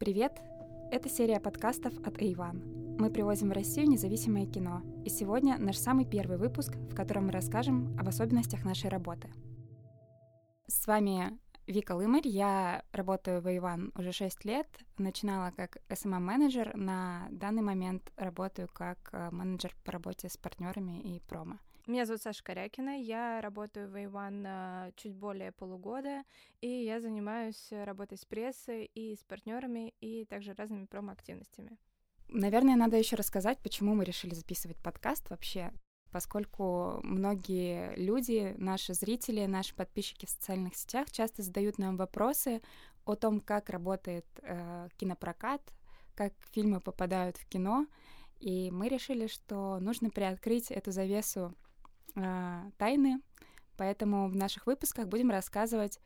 Привет! Это серия подкастов от A1. Мы привозим в Россию независимое кино, и сегодня наш самый первый выпуск, в котором мы расскажем об особенностях нашей работы. С вами Вика Лымарь, я работаю в A1 уже 6 лет, начинала как SMM-менеджер, на данный момент работаю как э, менеджер по работе с партнерами и промо. Меня зовут Саша Корякина, я работаю в A1 чуть более полугода, и я занимаюсь работой с прессой и с партнерами, и также разными промо-активностями. Наверное, надо еще рассказать, почему мы решили записывать подкаст вообще поскольку многие люди, наши зрители, наши подписчики в социальных сетях часто задают нам вопросы о том, как работает э, кинопрокат, как фильмы попадают в кино, и мы решили, что нужно приоткрыть эту завесу э, тайны, поэтому в наших выпусках будем рассказывать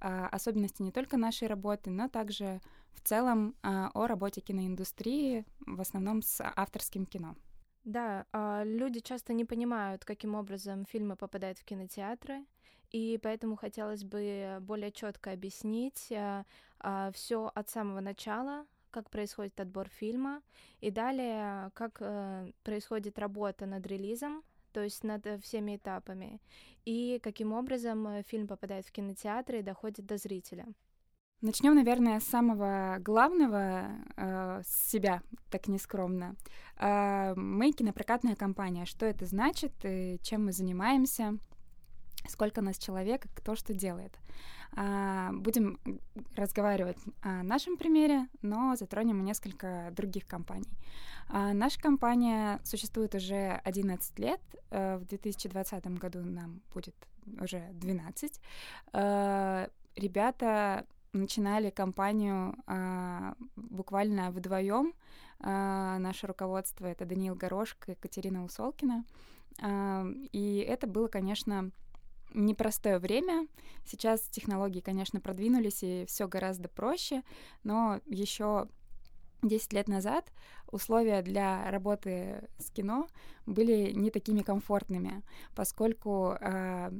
э, особенности не только нашей работы, но также в целом э, о работе киноиндустрии, в основном с авторским кино. Да, люди часто не понимают, каким образом фильмы попадают в кинотеатры, и поэтому хотелось бы более четко объяснить все от самого начала, как происходит отбор фильма, и далее, как э, происходит работа над релизом, то есть над э, всеми этапами, и каким образом э, фильм попадает в кинотеатры и доходит до зрителя. Начнем, наверное, с самого главного, э, себя, так нескромно. Э, мы кинопрокатная компания. Что это значит, и чем мы занимаемся, сколько нас человек, кто что делает. Э, будем разговаривать о нашем примере, но затронем несколько других компаний. А, наша компания существует уже 11 лет. А, в 2020 году нам будет уже 12. А, ребята начинали компанию а, буквально вдвоем. А, наше руководство это Даниил Горошко и Екатерина Усолкина. А, и это было, конечно, непростое время. Сейчас технологии, конечно, продвинулись, и все гораздо проще, но еще 10 лет назад условия для работы с кино были не такими комфортными, поскольку э,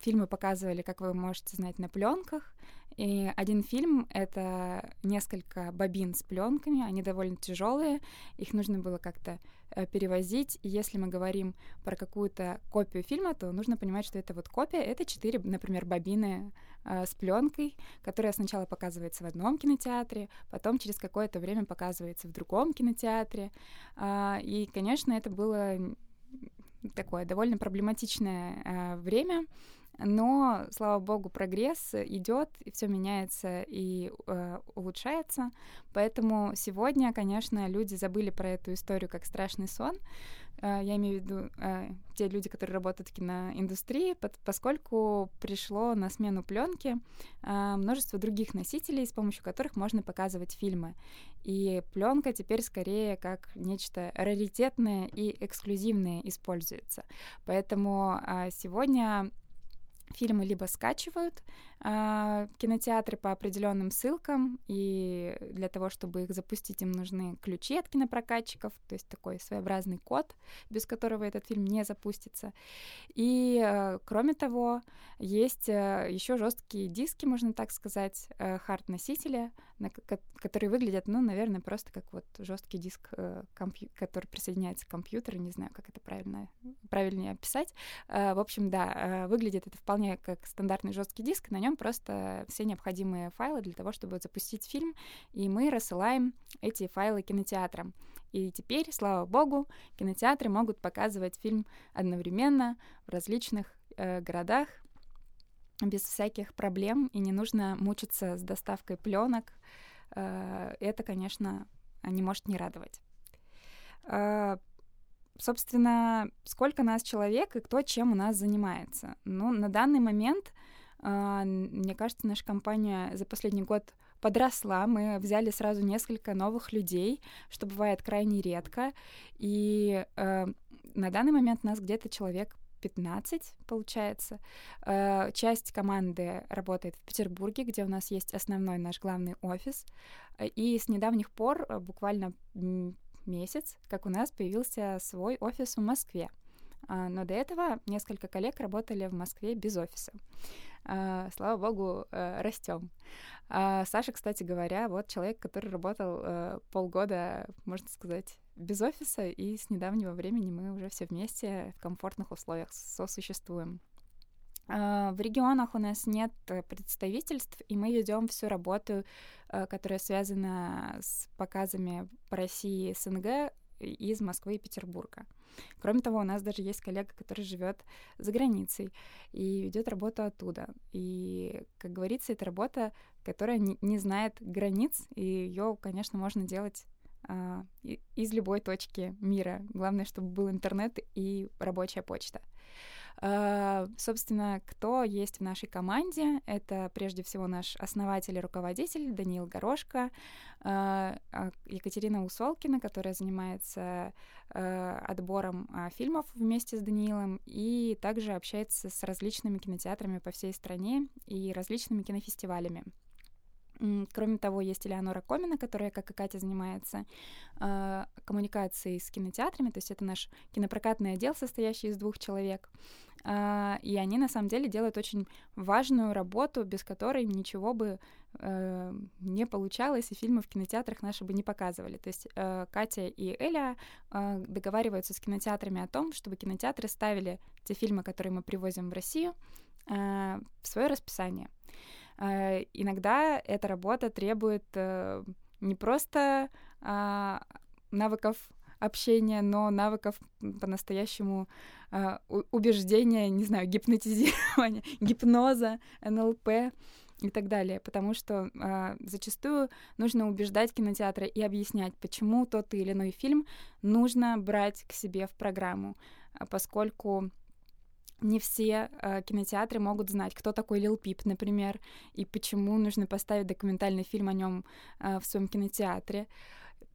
фильмы показывали, как вы можете знать, на пленках. И один фильм — это несколько бобин с пленками, они довольно тяжелые, их нужно было как-то э, перевозить. И если мы говорим про какую-то копию фильма, то нужно понимать, что это вот копия, это четыре, например, бобины э, с пленкой, которая сначала показывается в одном кинотеатре, потом через какое-то время показывается в другом кинотеатре. Э, и, конечно, это было такое довольно проблематичное э, время, но, слава богу, прогресс идет, и все меняется и э, улучшается. Поэтому сегодня, конечно, люди забыли про эту историю как страшный сон. Э, я имею в виду э, те люди, которые работают в киноиндустрии, под, поскольку пришло на смену пленки э, множество других носителей, с помощью которых можно показывать фильмы. И пленка теперь скорее как нечто раритетное и эксклюзивное используется. Поэтому э, сегодня фильмы либо скачивают кинотеатры по определенным ссылкам, и для того, чтобы их запустить, им нужны ключи от кинопрокатчиков, то есть такой своеобразный код, без которого этот фильм не запустится. И, э, кроме того, есть э, еще жесткие диски, можно так сказать, э, хард-носители, которые выглядят, ну, наверное, просто как вот жесткий диск, который присоединяется к компьютеру, не знаю, как это правильно, правильнее описать. В общем, да, выглядит это вполне как стандартный жесткий диск, на нем просто все необходимые файлы для того, чтобы запустить фильм, и мы рассылаем эти файлы кинотеатрам. И теперь, слава богу, кинотеатры могут показывать фильм одновременно в различных э, городах без всяких проблем, и не нужно мучиться с доставкой пленок. Э, это, конечно, не может не радовать. Э, собственно, сколько нас человек и кто чем у нас занимается? Ну, на данный момент, мне кажется, наша компания за последний год подросла, мы взяли сразу несколько новых людей, что бывает крайне редко, и э, на данный момент нас где-то человек 15, получается. Э, часть команды работает в Петербурге, где у нас есть основной наш главный офис. И с недавних пор, э, буквально месяц, как у нас появился свой офис в Москве. А, но до этого несколько коллег работали в Москве без офиса. Э, слава богу, э, растем. А Саша, кстати говоря, вот человек, который работал э, полгода, можно сказать, без офиса, и с недавнего времени мы уже все вместе в комфортных условиях сосуществуем. А, в регионах у нас нет представительств, и мы ведем всю работу, э, которая связана с показами по России и СНГ из Москвы и Петербурга. Кроме того, у нас даже есть коллега, который живет за границей и ведет работу оттуда. И, как говорится, это работа, которая не, знает границ, и ее, конечно, можно делать а, из любой точки мира. Главное, чтобы был интернет и рабочая почта. А, собственно, кто есть в нашей команде? Это прежде всего наш основатель и руководитель Даниил Горошко, а, Екатерина Усолкина, которая занимается отбором фильмов вместе с Даниилом и также общается с различными кинотеатрами по всей стране и различными кинофестивалями. Кроме того, есть Элеонора Комина, которая, как и Катя, занимается э, коммуникацией с кинотеатрами, то есть это наш кинопрокатный отдел, состоящий из двух человек. Э, и они, на самом деле, делают очень важную работу, без которой ничего бы э, не получалось, и фильмы в кинотеатрах наши бы не показывали. То есть э, Катя и Эля э, договариваются с кинотеатрами о том, чтобы кинотеатры ставили те фильмы, которые мы привозим в Россию, э, в свое расписание. Э, иногда эта работа требует э, не просто а, навыков общения, но навыков по-настоящему э, убеждения, не знаю, гипнотизирования, гипноза, НЛП и так далее, потому что э, зачастую нужно убеждать кинотеатры и объяснять, почему тот или иной фильм нужно брать к себе в программу, поскольку не все э, кинотеатры могут знать, кто такой Лил Пип, например, и почему нужно поставить документальный фильм о нем э, в своем кинотеатре.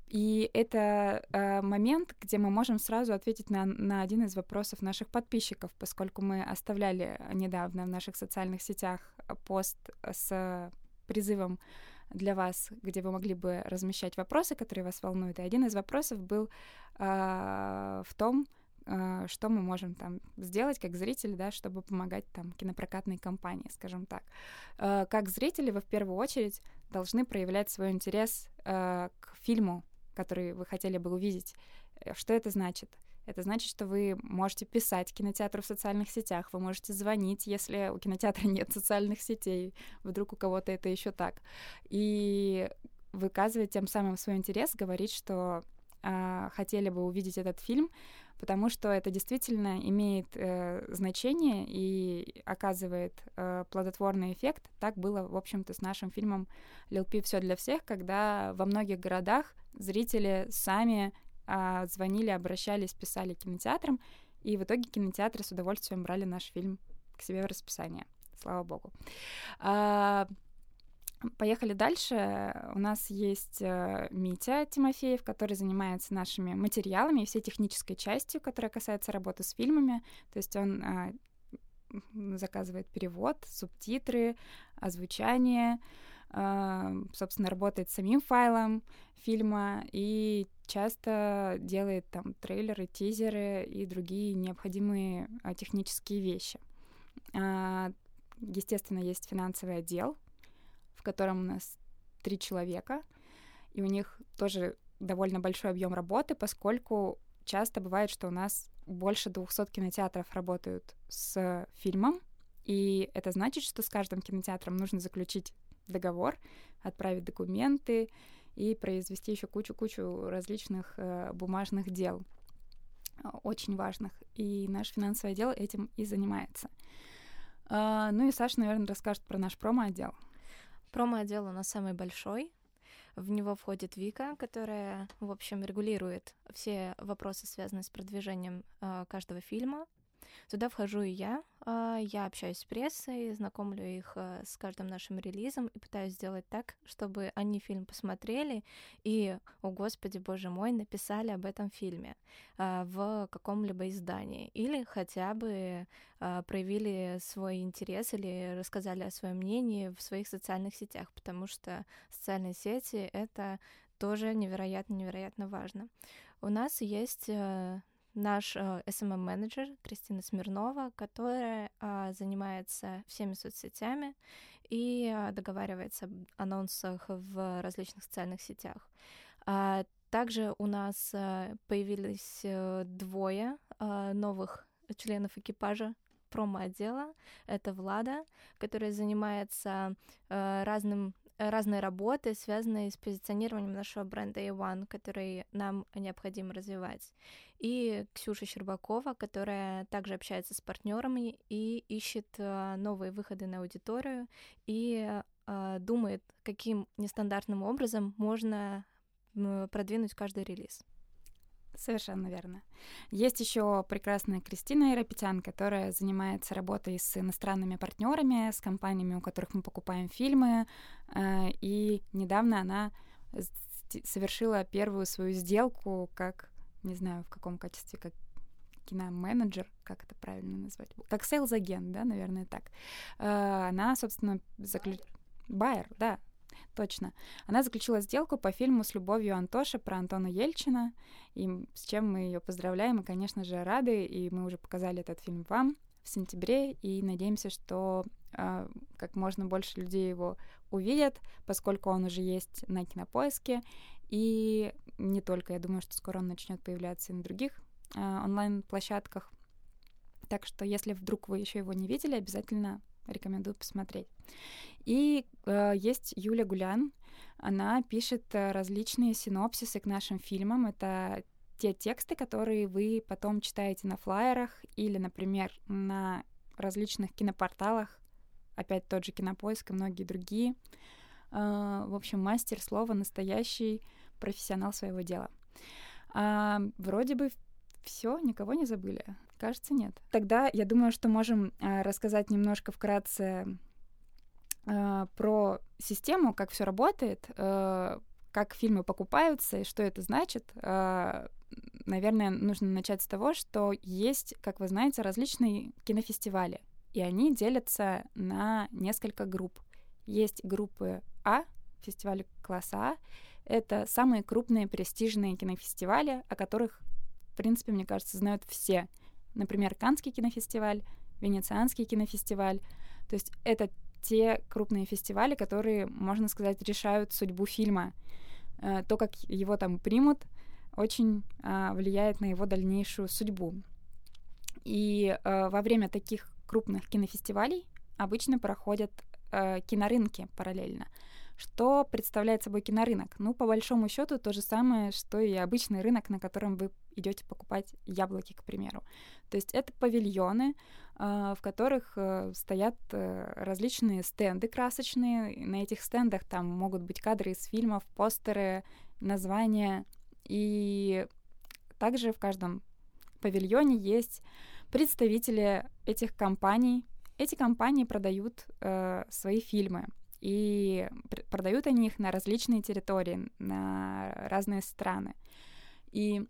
И это э, момент, где мы можем сразу ответить на, на один из вопросов наших подписчиков, поскольку мы оставляли недавно в наших социальных сетях пост с призывом для вас, где вы могли бы размещать вопросы, которые вас волнуют. И один из вопросов был э, в том, что мы можем там сделать как зрители, да, чтобы помогать там кинопрокатной компании, скажем так. А, как зрители вы в первую очередь должны проявлять свой интерес а, к фильму, который вы хотели бы увидеть. Э, что это значит? Это значит, что вы можете писать кинотеатру в социальных сетях, вы можете звонить, если у кинотеатра нет социальных сетей, вдруг у кого-то это еще так. И выказывать тем самым свой интерес, говорить, что э, хотели бы увидеть этот фильм, потому что это действительно имеет э, значение и оказывает э, плодотворный эффект. Так было, в общем-то, с нашим фильмом «Лил. Все для всех», когда во многих городах зрители сами э, звонили, обращались, писали кинотеатрам, и в итоге кинотеатры с удовольствием брали наш фильм к себе в расписание. Слава богу. А, Поехали дальше. У нас есть э, Митя Тимофеев, который занимается нашими материалами и всей технической частью, которая касается работы с фильмами. То есть он э, заказывает перевод, субтитры, озвучание, э, собственно, работает с самим файлом фильма и часто делает там трейлеры, тизеры и другие необходимые э, технические вещи. Естественно, есть финансовый отдел, котором у нас три человека, и у них тоже довольно большой объем работы, поскольку часто бывает, что у нас больше 200 кинотеатров работают с фильмом, и это значит, что с каждым кинотеатром нужно заключить договор, отправить документы и произвести еще кучу-кучу различных э, бумажных дел, э, очень важных. И наш финансовый отдел этим и занимается. Э, ну и Саша, наверное, расскажет про наш промо-отдел. Промо-отдел у нас самый большой. В него входит Вика, которая, в общем, регулирует все вопросы, связанные с продвижением э, каждого фильма. Туда вхожу и я. А, я общаюсь с прессой, знакомлю их а, с каждым нашим релизом и пытаюсь сделать так, чтобы они фильм посмотрели и, о господи, боже мой, написали об этом фильме а, в каком-либо издании или хотя бы проявили свой интерес или рассказали о своем мнении в своих социальных сетях, потому что социальные сети — это тоже невероятно-невероятно важно. У нас есть наш э, SMM-менеджер Кристина Смирнова, которая э, занимается всеми соцсетями и э, договаривается об анонсах в различных социальных сетях. А, также у нас э, появились э, двое новых членов экипажа промо-отдела. Это Влада, которая занимается разным разной работы, связанной с позиционированием нашего бренда A1, который нам необходимо развивать. И Ксюша Щербакова, которая также общается с партнерами и ищет э, новые выходы на аудиторию и э, думает, каким нестандартным образом можно продвинуть каждый релиз. Совершенно верно. Есть еще прекрасная Кристина Иропетян, которая занимается работой с иностранными партнерами, с компаниями, у которых мы покупаем фильмы. Э, и недавно она совершила первую свою сделку как, не знаю, в каком качестве, как киноменеджер, как это правильно назвать, как сейлз-агент, да, наверное, так. Э, она, собственно, заключила... Байер, да, точно. Она заключила сделку по фильму «С любовью Антоша» про Антона Ельчина, и с чем мы ее поздравляем, и, конечно же, рады, и мы уже показали этот фильм вам в сентябре, и надеемся, что э, как можно больше людей его увидят, поскольку он уже есть на Кинопоиске, и не только, я думаю, что скоро он начнет появляться и на других э, онлайн-площадках. Так что, если вдруг вы еще его не видели, обязательно рекомендую посмотреть. И э, есть Юля Гулян. Она пишет э, различные синопсисы к нашим фильмам. Это те тексты, которые вы потом читаете на флайерах или, например, на различных кинопорталах. Опять тот же Кинопоиск и многие другие. Э, в общем, мастер слова, настоящий профессионал своего дела. А, вроде бы все, никого не забыли. Кажется, нет. Тогда я думаю, что можем э, рассказать немножко вкратце э, про систему, как все работает, э, как фильмы покупаются и что это значит. Э, наверное, нужно начать с того, что есть, как вы знаете, различные кинофестивали, и они делятся на несколько групп. Есть группы А, фестивали класса А, это самые крупные престижные кинофестивали, о которых, в принципе, мне кажется, знают все. Например, Канский кинофестиваль, Венецианский кинофестиваль. То есть это те крупные фестивали, которые, можно сказать, решают судьбу фильма. Э, то, как его там примут, очень а, влияет на его дальнейшую судьбу. И э, во время таких крупных кинофестивалей обычно проходят э, кинорынки параллельно. Что представляет собой кинорынок? Ну, по большому счету, то же самое, что и обычный рынок, на котором вы идете покупать яблоки, к примеру. То есть это павильоны, а, в которых э, стоят э, различные стенды красочные. На этих стендах там могут быть кадры из фильмов, постеры, названия. И также в каждом павильоне есть представители этих компаний. Эти компании продают э, свои фильмы. И продают они их на различные территории, на разные страны. И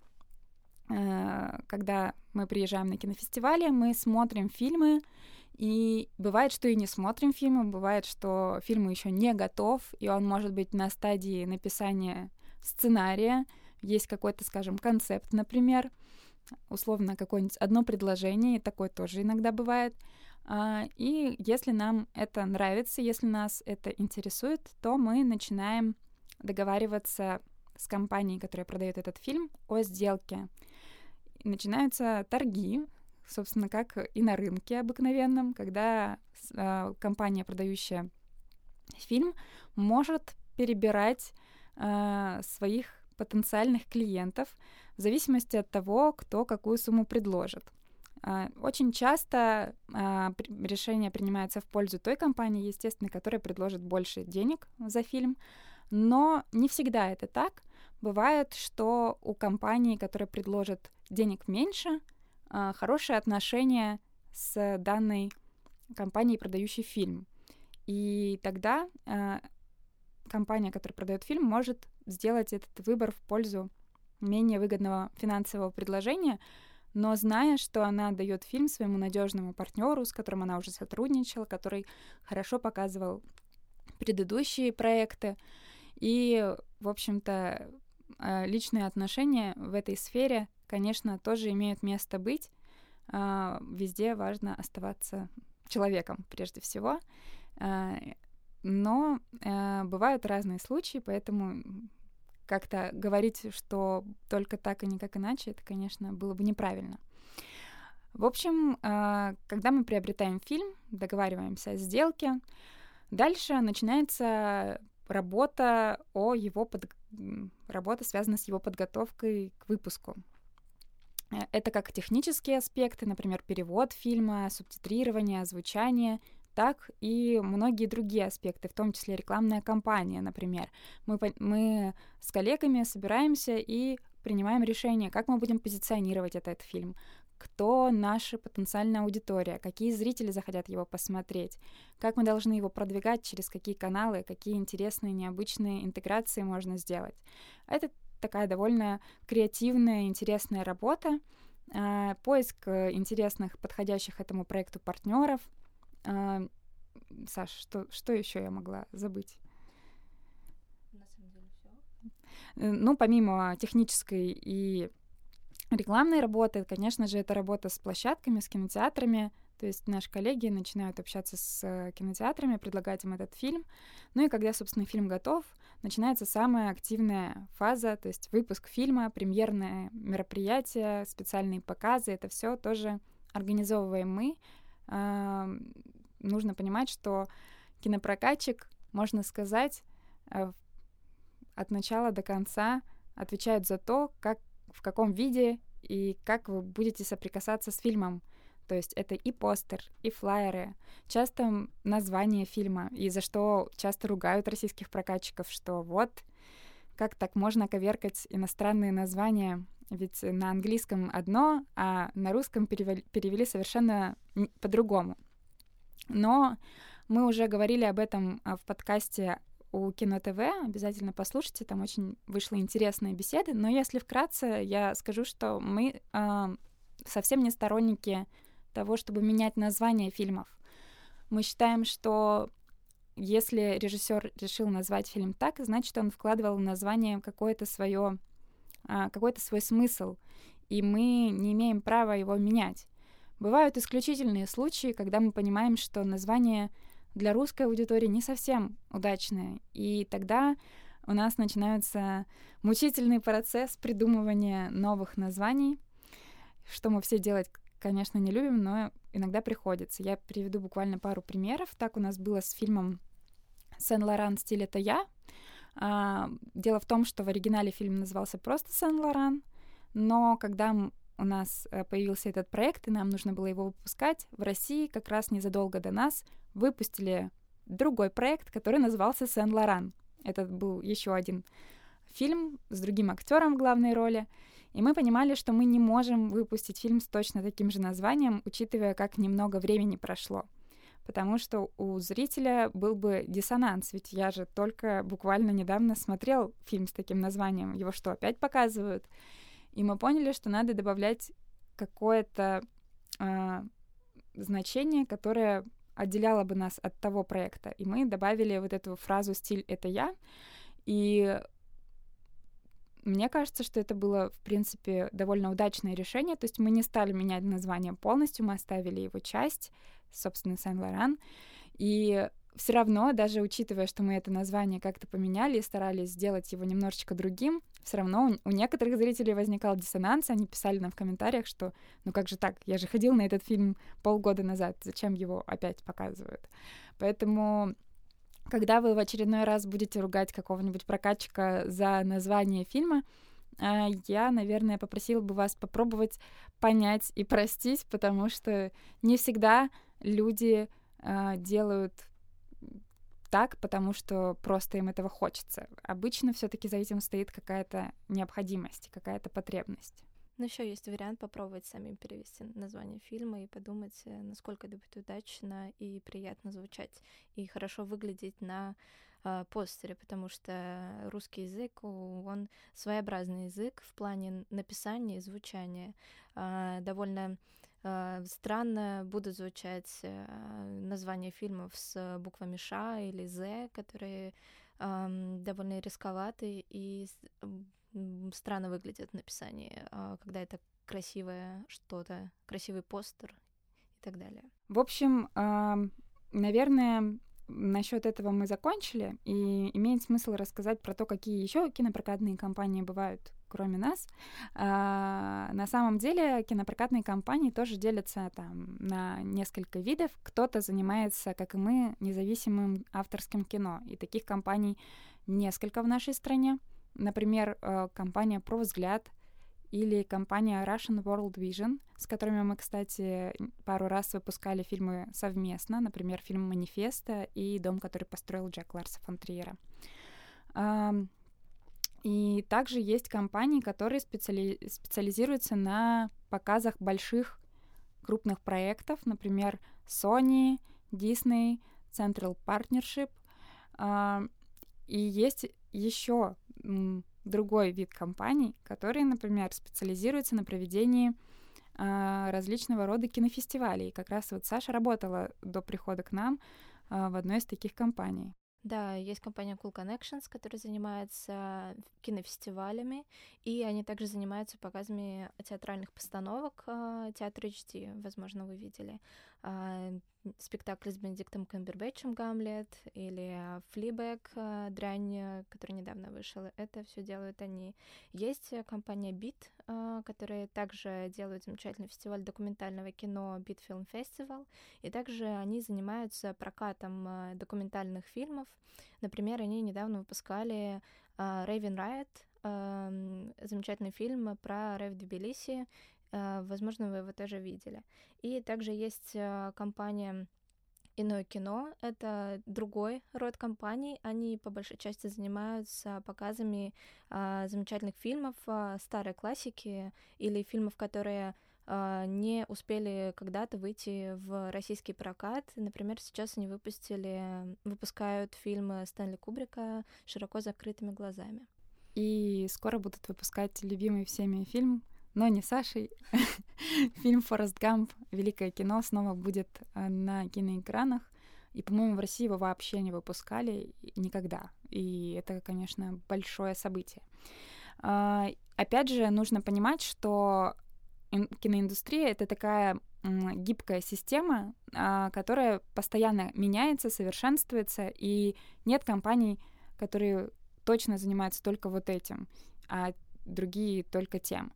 э, когда мы приезжаем на кинофестивали, мы смотрим фильмы, и бывает, что и не смотрим фильмы, бывает, что фильм еще не готов, и он может быть на стадии написания сценария, есть какой-то, скажем, концепт, например, условно какое-нибудь одно предложение, и такое тоже иногда бывает — и если нам это нравится, если нас это интересует, то мы начинаем договариваться с компанией, которая продает этот фильм, о сделке. Начинаются торги, собственно, как и на рынке обыкновенном, когда э, компания, продающая фильм, может перебирать э, своих потенциальных клиентов в зависимости от того, кто какую сумму предложит. А, очень часто а, решение принимается в пользу той компании, естественно, которая предложит больше денег за фильм, но не всегда это так. Бывает, что у компании, которая предложит денег меньше, а, хорошие отношения с данной компанией, продающей фильм. И тогда компания, которая продает фильм, может сделать этот выбор в пользу менее выгодного финансового предложения, но зная, что она дает фильм своему надежному партнеру, с которым она уже сотрудничала, который хорошо показывал предыдущие проекты. И, в общем-то, э, личные отношения в этой сфере конечно, тоже имеют место быть. А, везде важно оставаться человеком прежде всего. А, но а, бывают разные случаи, поэтому как-то говорить, что только так и никак иначе, это, конечно, было бы неправильно. В общем, когда мы приобретаем фильм, договариваемся о сделке, дальше начинается работа о его под... работа связана с его подготовкой к выпуску. Э, это как технические аспекты, например, перевод фильма, субтитрирование, озвучание, так и многие другие аспекты, в том числе рекламная кампания, например. Мы, мы с коллегами собираемся и принимаем решение, как мы будем позиционировать этот фильм, кто наша потенциальная аудитория, какие зрители захотят его посмотреть, как мы должны его продвигать, через какие каналы, какие интересные, необычные интеграции можно сделать. Это такая довольно креативная, интересная работа, а, поиск э, интересных, подходящих этому проекту партнеров. А, Саш, что, что еще я могла забыть? На самом деле все. Э, ну, помимо технической и рекламной работы, конечно же, это работа с площадками, с кинотеатрами. То есть наши коллеги начинают общаться с э, кинотеатрами, предлагать им этот фильм. Ну и когда, собственно, фильм готов, начинается самая активная фаза, то есть выпуск фильма, премьерное мероприятие, специальные показы. Это все тоже организовываем мы. Нужно понимать, что кинопрокатчик, можно сказать, э, от начала до конца отвечает за то, как в каком виде и как вы будете соприкасаться с фильмом. То есть это и постер, и флайеры, часто название фильма, и за что часто ругают российских прокатчиков, что вот как так можно коверкать иностранные названия, ведь на английском одно, а на русском перевели, перевели совершенно по-другому. Но мы уже говорили об этом а, в подкасте у Кино ТВ, обязательно послушайте, там очень вышла интересная беседа. Но если вкратце, я скажу, что мы э, совсем не сторонники того, чтобы менять название фильмов. Мы считаем, что если режиссер решил назвать фильм так, значит, он вкладывал в название какое-то свое, э, какой-то свой смысл, и мы не имеем права его менять. Бывают исключительные случаи, когда мы понимаем, что название для русской аудитории не совсем удачная. И тогда у нас начинается мучительный процесс придумывания новых названий, что мы все делать, конечно, не любим, но иногда приходится. Я приведу буквально пару примеров. Так у нас было с фильмом «Сен-Лоран. Стиль — это я». А, дело в том, что в оригинале фильм назывался просто «Сен-Лоран», но когда у нас э, появился этот проект, и нам нужно было его выпускать, в России как раз незадолго до нас выпустили другой проект, который назывался «Сен-Лоран». Это был еще один фильм с другим актером в главной роли. И мы понимали, что мы не можем выпустить фильм с точно таким же названием, учитывая, как немного времени прошло. Потому что у зрителя был бы диссонанс, ведь я же только буквально недавно смотрел фильм с таким названием. Его что, опять показывают? И мы поняли, что надо добавлять какое-то э, значение, которое отделяло бы нас от того проекта. И мы добавили вот эту фразу «стиль — это я». И мне кажется, что это было, в принципе, довольно удачное решение. То есть мы не стали менять название полностью, мы оставили его часть, собственно, Сен-Лоран. И все равно, даже учитывая, что мы это название как-то поменяли и старались сделать его немножечко другим, все равно у, некоторых зрителей возникал диссонанс, они писали нам в комментариях, что ну как же так, я же ходил на этот фильм полгода назад, зачем его опять показывают? Поэтому когда вы в очередной раз будете ругать какого-нибудь прокатчика за название фильма, а, я, наверное, попросила бы вас попробовать понять и простить, потому что не всегда люди а, делают так, потому что просто им этого хочется. Обычно все-таки за этим стоит какая-то необходимость, какая-то потребность. Но еще есть вариант попробовать самим перевести название фильма и подумать, э, насколько это будет удачно и приятно звучать, и хорошо выглядеть на э, постере, потому что русский язык, он своеобразный язык в плане написания и звучания. Э, довольно странно будут звучать э, названия фильмов с буквами Ш или З, которые довольно рисковаты, и странно выглядит в написании, а, когда это красивое что-то, красивый постер и так далее. В общем, наверное, насчет этого мы закончили, и имеет смысл рассказать про то, какие еще кинопрокатные компании бывают, кроме нас. А, на самом деле кинопрокатные компании тоже делятся там на несколько видов. Кто-то занимается, как и мы, независимым авторским кино, и таких компаний несколько в нашей стране. Например, э, компания «Про взгляд», или компания Russian World Vision, с которыми мы, кстати, пару раз выпускали фильмы совместно, например, фильм «Манифеста» и «Дом, который построил Джек Ларса фон Триера». И также есть компании, которые специали... специализируются на показах больших крупных проектов, например, Sony, Disney, Central Partnership. И есть еще другой вид компаний, которые, например, специализируются на проведении э, различного рода кинофестивалей. Как раз вот Саша работала до прихода к нам э, в одной из таких компаний. Да, есть компания Cool Connections, которая занимается кинофестивалями, и они также занимаются показами театральных постановок э, Театра HD, возможно, вы видели. Э, спектакль с Бенедиктом Камбербэтчем «Гамлет» или «Флибэк», э, «Дрянь», который недавно вышел. Это все делают они. Есть компания Beat, которая также делает замечательный фестиваль документального кино Beat Film Festival, и также они занимаются прокатом документальных фильмов. Например, они недавно выпускали Raven Riot, замечательный фильм про рэв Тбилиси. Возможно, вы его тоже видели. И также есть компания Иное кино — это другой род компаний. Они по большей части занимаются показами а, замечательных фильмов, а, старой классики или фильмов, которые не успели когда-то выйти в российский прокат. Например, сейчас они выпустили, выпускают фильмы Стэнли Кубрика широко закрытыми глазами. И скоро будут выпускать любимый всеми фильм, но не Сашей. Фильм «Форест Гамп. Великое кино» снова будет э, на киноэкранах. И, по-моему, в России его вообще не выпускали никогда. И это, конечно, большое событие. А, опять же, нужно понимать, что киноиндустрия — это такая гибкая система, а, которая постоянно меняется, совершенствуется, и нет компаний, которые точно занимаются только вот этим, а другие только тем.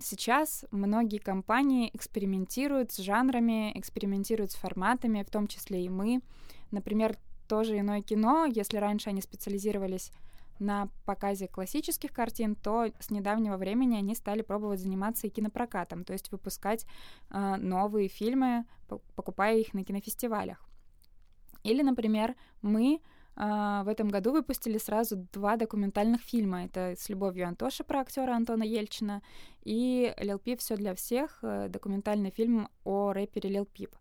Сейчас многие компании экспериментируют с жанрами, экспериментируют с форматами, в том числе и мы. Например, тоже иное кино, если раньше они специализировались на показе классических картин, то с недавнего времени они стали пробовать заниматься и кинопрокатом, то есть выпускать э, новые фильмы, покупая их на кинофестивалях. Или, например, мы в этом году выпустили сразу два документальных фильма. Это «С любовью Антоши» про актера Антона Ельчина и «Лил Пип. Все для всех» э, документальный фильм о рэпере Лил Пип.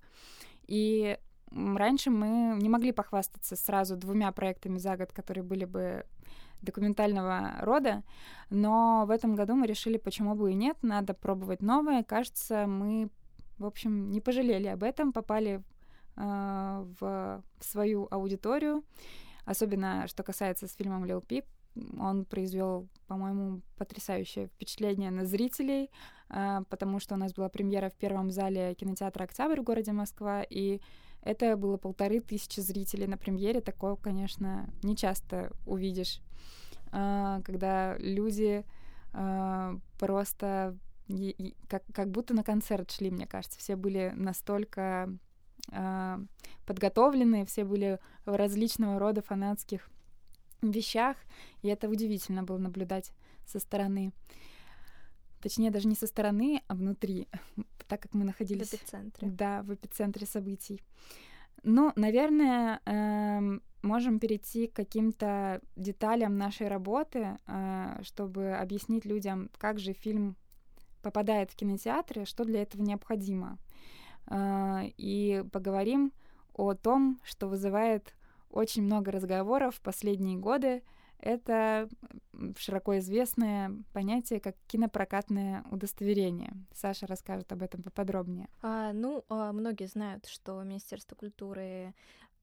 И раньше мы не могли похвастаться сразу двумя проектами за год, которые были бы документального рода, но в этом году мы решили, почему бы и нет, надо пробовать новое. Кажется, мы, в общем, не пожалели об этом, попали э, в свою аудиторию, особенно что касается с фильмом Лил Пип. Он произвел, по-моему, потрясающее впечатление на зрителей, э, потому что у нас была премьера в первом зале кинотеатра «Октябрь» в городе Москва, и это было полторы тысячи зрителей на премьере. Такое, конечно, не часто увидишь, а, когда люди а, просто как, как будто на концерт шли, мне кажется. Все были настолько а, подготовлены, все были в различного рода фанатских вещах, и это удивительно было наблюдать со стороны. Точнее, даже не со стороны, а внутри, так как мы находились... В эпицентре. Да, в эпицентре событий. Ну, наверное, э, можем перейти к каким-то деталям нашей работы, э, чтобы объяснить людям, как же фильм попадает в кинотеатры, что для этого необходимо. Э, и поговорим о том, что вызывает очень много разговоров в последние годы — это широко известное понятие как кинопрокатное удостоверение. Саша расскажет об этом поподробнее. А, ну, а, многие знают, что Министерство культуры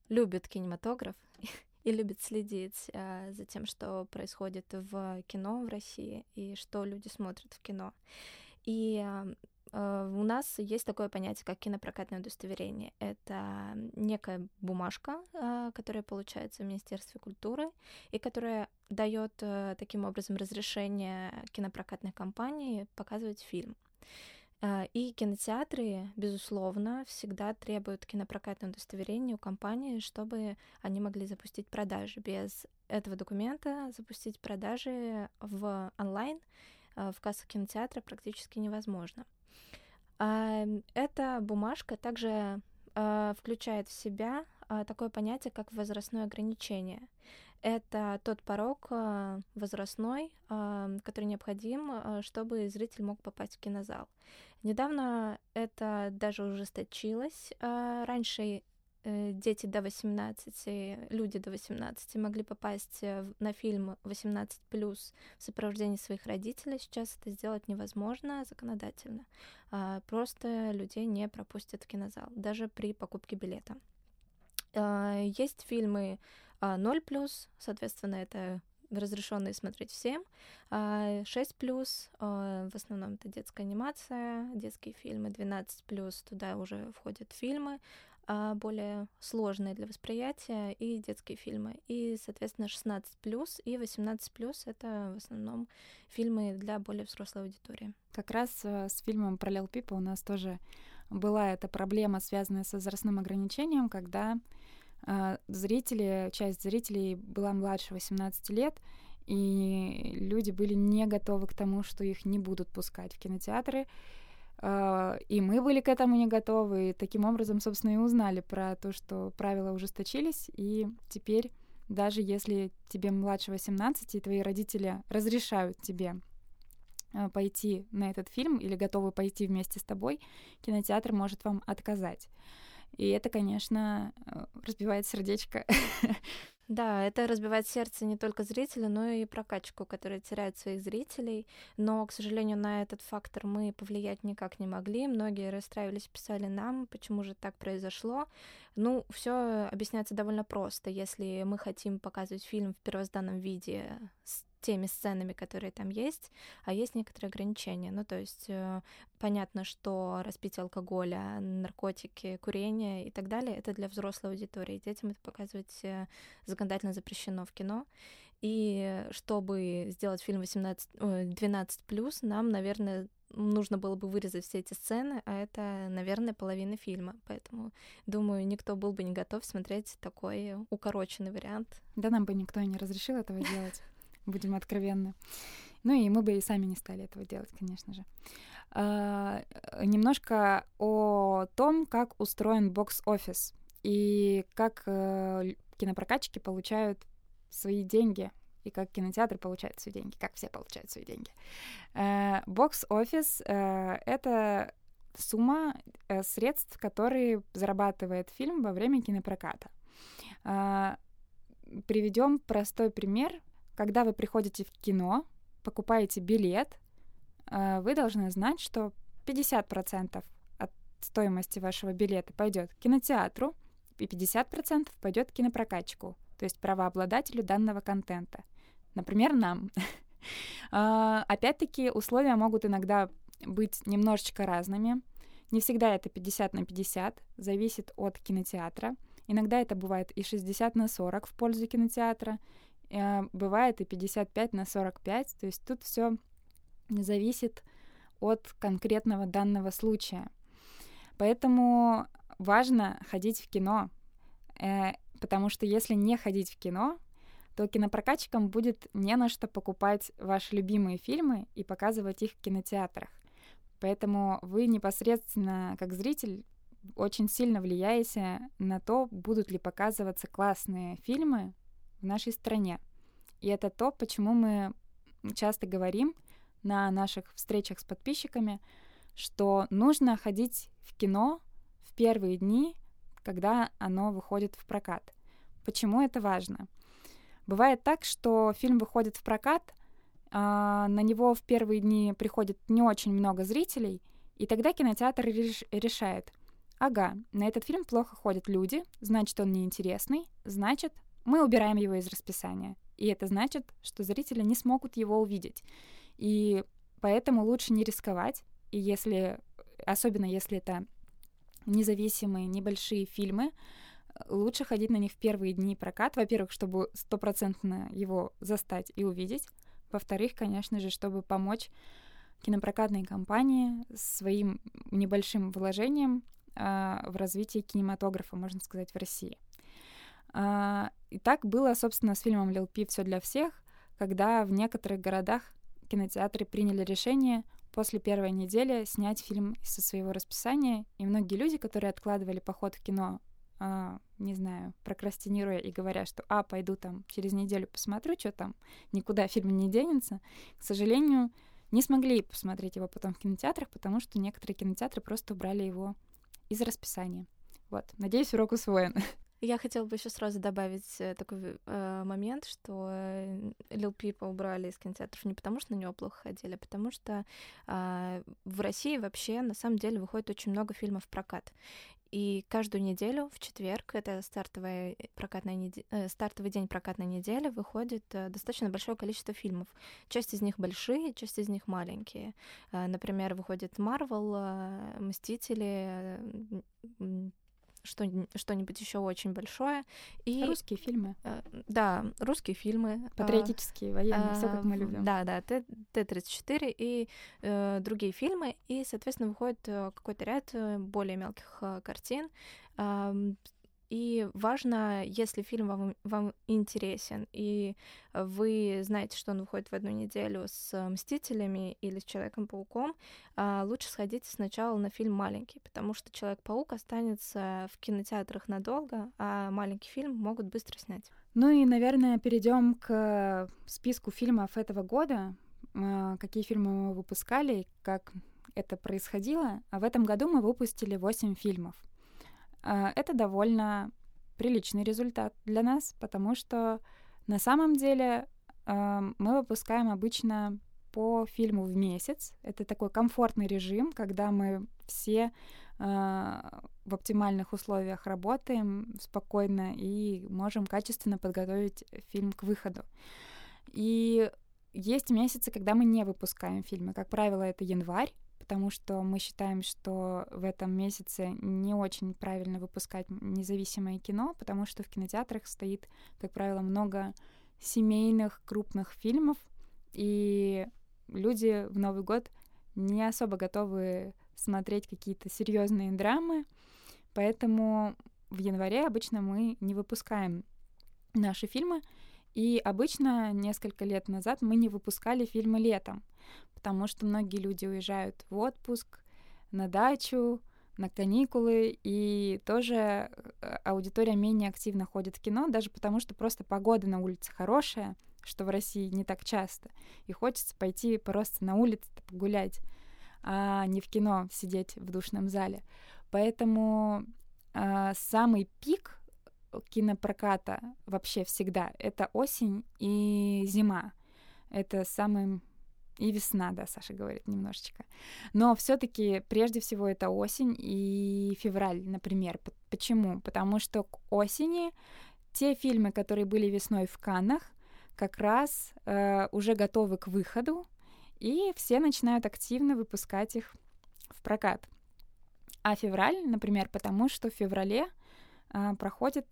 любит кинематограф и любит следить э, за тем, что происходит в кино в России и что люди смотрят в кино. И у нас есть такое понятие, как кинопрокатное удостоверение. Это некая бумажка, э, которая получается в Министерстве культуры и которая дает э, таким образом разрешение кинопрокатной компании показывать фильм. И кинотеатры, безусловно, всегда требуют кинопрокатное удостоверение у компании, чтобы они могли запустить продажи. Без этого документа запустить продажи в онлайн в кассах кинотеатра практически невозможно. А, эта бумажка также включает в себя такое понятие, как возрастное ограничение. Это тот порог возрастной, который необходим, чтобы зритель мог попасть в кинозал. Недавно это даже ужесточилось. А, раньше дети до 18, люди до 18 могли попасть э, на фильм 18 плюс в сопровождении своих родителей. Сейчас это сделать невозможно законодательно. А, просто людей не пропустят в кинозал, даже при покупке билета. А, есть фильмы 0 плюс, соответственно, это разрешенные смотреть всем. 6 а, плюс, а, в основном это детская анимация, детские фильмы, 12 плюс, туда уже входят фильмы, а, более сложные для восприятия, и детские фильмы. И, соответственно, 16 плюс и 18 плюс это в основном фильмы для более взрослой аудитории. Как раз э, с фильмом про Лил Пипа у нас тоже была эта проблема, связанная с возрастным ограничением, когда а, зрители, часть зрителей была младше 18 лет, и люди были не готовы к тому, что их не будут пускать в кинотеатры. А, и мы были к этому не готовы, и таким образом, собственно, и узнали про то, что правила ужесточились, и теперь даже если тебе младше 18, и твои родители разрешают тебе а, пойти на этот фильм или готовы пойти вместе с тобой, кинотеатр может вам отказать. И это, конечно, э, разбивает сердечко. Да, это разбивает сердце не только зрителя, но и прокачку, который теряет своих зрителей. Но, к сожалению, на этот фактор мы повлиять никак не могли. Многие расстраивались, писали нам, почему же так произошло. Ну, все объясняется довольно просто. Если мы хотим показывать фильм в первозданном виде с теми сценами, которые там есть, а есть некоторые ограничения. Ну, то есть э, понятно, что распитие алкоголя, наркотики, курение и так далее — это для взрослой аудитории. Детям это показывать э, законодательно запрещено в кино. И чтобы сделать фильм 18, 12+, нам, наверное, нужно было бы вырезать все эти сцены, а это, наверное, половина фильма. Поэтому, думаю, никто был бы не готов смотреть такой укороченный вариант. Да нам бы никто не разрешил этого делать будем откровенны. Ну и мы бы и сами не стали этого делать, конечно же. А, немножко о том, как устроен бокс-офис и как э, кинопрокатчики получают свои деньги и как кинотеатры получают свои деньги, как все получают свои деньги. Э, бокс-офис э, — это сумма э, средств, которые зарабатывает фильм во время кинопроката. Э, приведем простой пример. Когда вы приходите в кино, покупаете билет, э, вы должны знать, что 50% от стоимости вашего билета пойдет кинотеатру, и 50% пойдет кинопрокатчику, то есть правообладателю данного контента. Например, нам. А, опять-таки, условия могут иногда быть немножечко разными. Не всегда это 50 на 50, зависит от кинотеатра. Иногда это бывает и 60 на 40 в пользу кинотеатра, бывает и 55 на 45, то есть тут все зависит от конкретного данного случая. Поэтому важно ходить в кино, э, потому что если не ходить в кино, то кинопрокатчикам будет не на что покупать ваши любимые фильмы и показывать их в кинотеатрах. Поэтому вы непосредственно, как зритель, очень сильно влияете на то, будут ли показываться классные фильмы в нашей стране. И это то, почему мы часто говорим на наших встречах с подписчиками, что нужно ходить в кино в первые дни, когда оно выходит в прокат. Почему это важно? Бывает так, что фильм выходит в прокат, а на него в первые дни приходит не очень много зрителей, и тогда кинотеатр реш- решает, ага, на этот фильм плохо ходят люди, значит, он неинтересный, значит, мы убираем его из расписания. И это значит, что зрители не смогут его увидеть. И поэтому лучше не рисковать. И если, особенно если это независимые, небольшие фильмы, лучше ходить на них в первые дни прокат. Во-первых, чтобы стопроцентно его застать и увидеть. Во-вторых, конечно же, чтобы помочь кинопрокатной компании своим небольшим вложением э, в развитие кинематографа, можно сказать, в России. Э, и так было, собственно, с фильмом «Лил Пи. Все для всех», когда в некоторых городах кинотеатры приняли решение после первой недели снять фильм со своего расписания, и многие люди, которые откладывали поход в кино, э, не знаю, прокрастинируя и говоря, что «а, пойду там через неделю посмотрю, что там, никуда фильм не денется», к сожалению, не смогли посмотреть его потом в кинотеатрах, потому что некоторые кинотеатры просто убрали его из расписания. Вот, надеюсь, урок усвоен. Я хотела бы еще сразу добавить э, такой э, момент, что Лил Пипа убрали из кинотеатров не потому, что на него плохо ходили, а потому что э, в России вообще на самом деле выходит очень много фильмов в прокат. И каждую неделю в четверг, это стартовая прокатная неде... э, стартовый день прокатной недели, выходит э, достаточно большое количество фильмов. Часть из них большие, часть из них маленькие. Э, например, выходит Марвел, э, Мстители, э, что, что-нибудь еще очень большое. И, русские фильмы. Э, да, русские фильмы. Э, Патриотические, военные, э, все как мы любим. Да, да, Т-34 и э, другие фильмы. И, соответственно, выходит э, какой-то ряд э, более мелких э, картин. Э, и важно, если фильм вам, вам интересен, и вы знаете, что он выходит в одну неделю с «Мстителями» или с «Человеком-пауком», а, лучше сходите сначала на фильм «Маленький», потому что «Человек-паук» останется в кинотеатрах надолго, а маленький фильм могут быстро снять. Ну и, наверное, перейдем к списку фильмов этого года. А, какие фильмы мы выпускали, как это происходило. А в этом году мы выпустили 8 фильмов. А, это довольно приличный результат для нас, потому что на самом деле мы выпускаем обычно по фильму в месяц. Это такой комфортный режим, когда мы все а, в оптимальных условиях работаем спокойно и можем качественно подготовить фильм к выходу. И есть месяцы, когда мы не выпускаем фильмы. Как правило, это январь, потому что мы считаем, что в этом месяце не очень правильно выпускать независимое кино, потому что в кинотеатрах стоит, как правило, много семейных крупных фильмов, и люди в Новый год не особо готовы смотреть какие-то серьезные драмы, поэтому в январе обычно мы не выпускаем наши фильмы, и обычно несколько лет назад мы не выпускали фильмы летом, потому что многие люди уезжают в отпуск, на дачу, на каникулы, и тоже э, аудитория менее активно ходит в кино, даже потому что просто погода на улице хорошая, что в России не так часто, и хочется пойти просто на улице погулять, а не в кино сидеть в душном зале. Поэтому э, самый пик кинопроката вообще всегда это осень и зима. Это самый и весна, да, Саша говорит немножечко. Но все-таки прежде всего это осень и февраль, например. Почему? Потому что к осени те фильмы, которые были весной в Каннах, как раз э, уже готовы к выходу, и все начинают активно выпускать их в прокат. А февраль, например, потому что в феврале э, проходит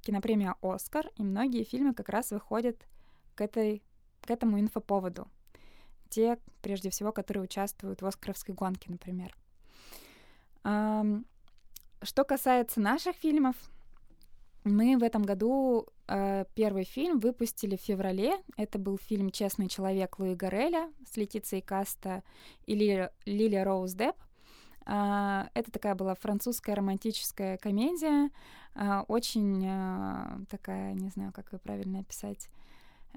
кинопремия «Оскар», и многие фильмы как раз выходят к, этой, к этому инфоповоду те, прежде всего, которые участвуют в Оскаровской гонке, например. Что касается наших фильмов, мы в этом году э, первый фильм выпустили в феврале. Это был фильм «Честный человек» Луи Гореля с Летицией Каста и Ли, Лилия Роуз Депп. Э, это такая была французская романтическая комедия, э, очень э, такая, не знаю, как ее правильно описать,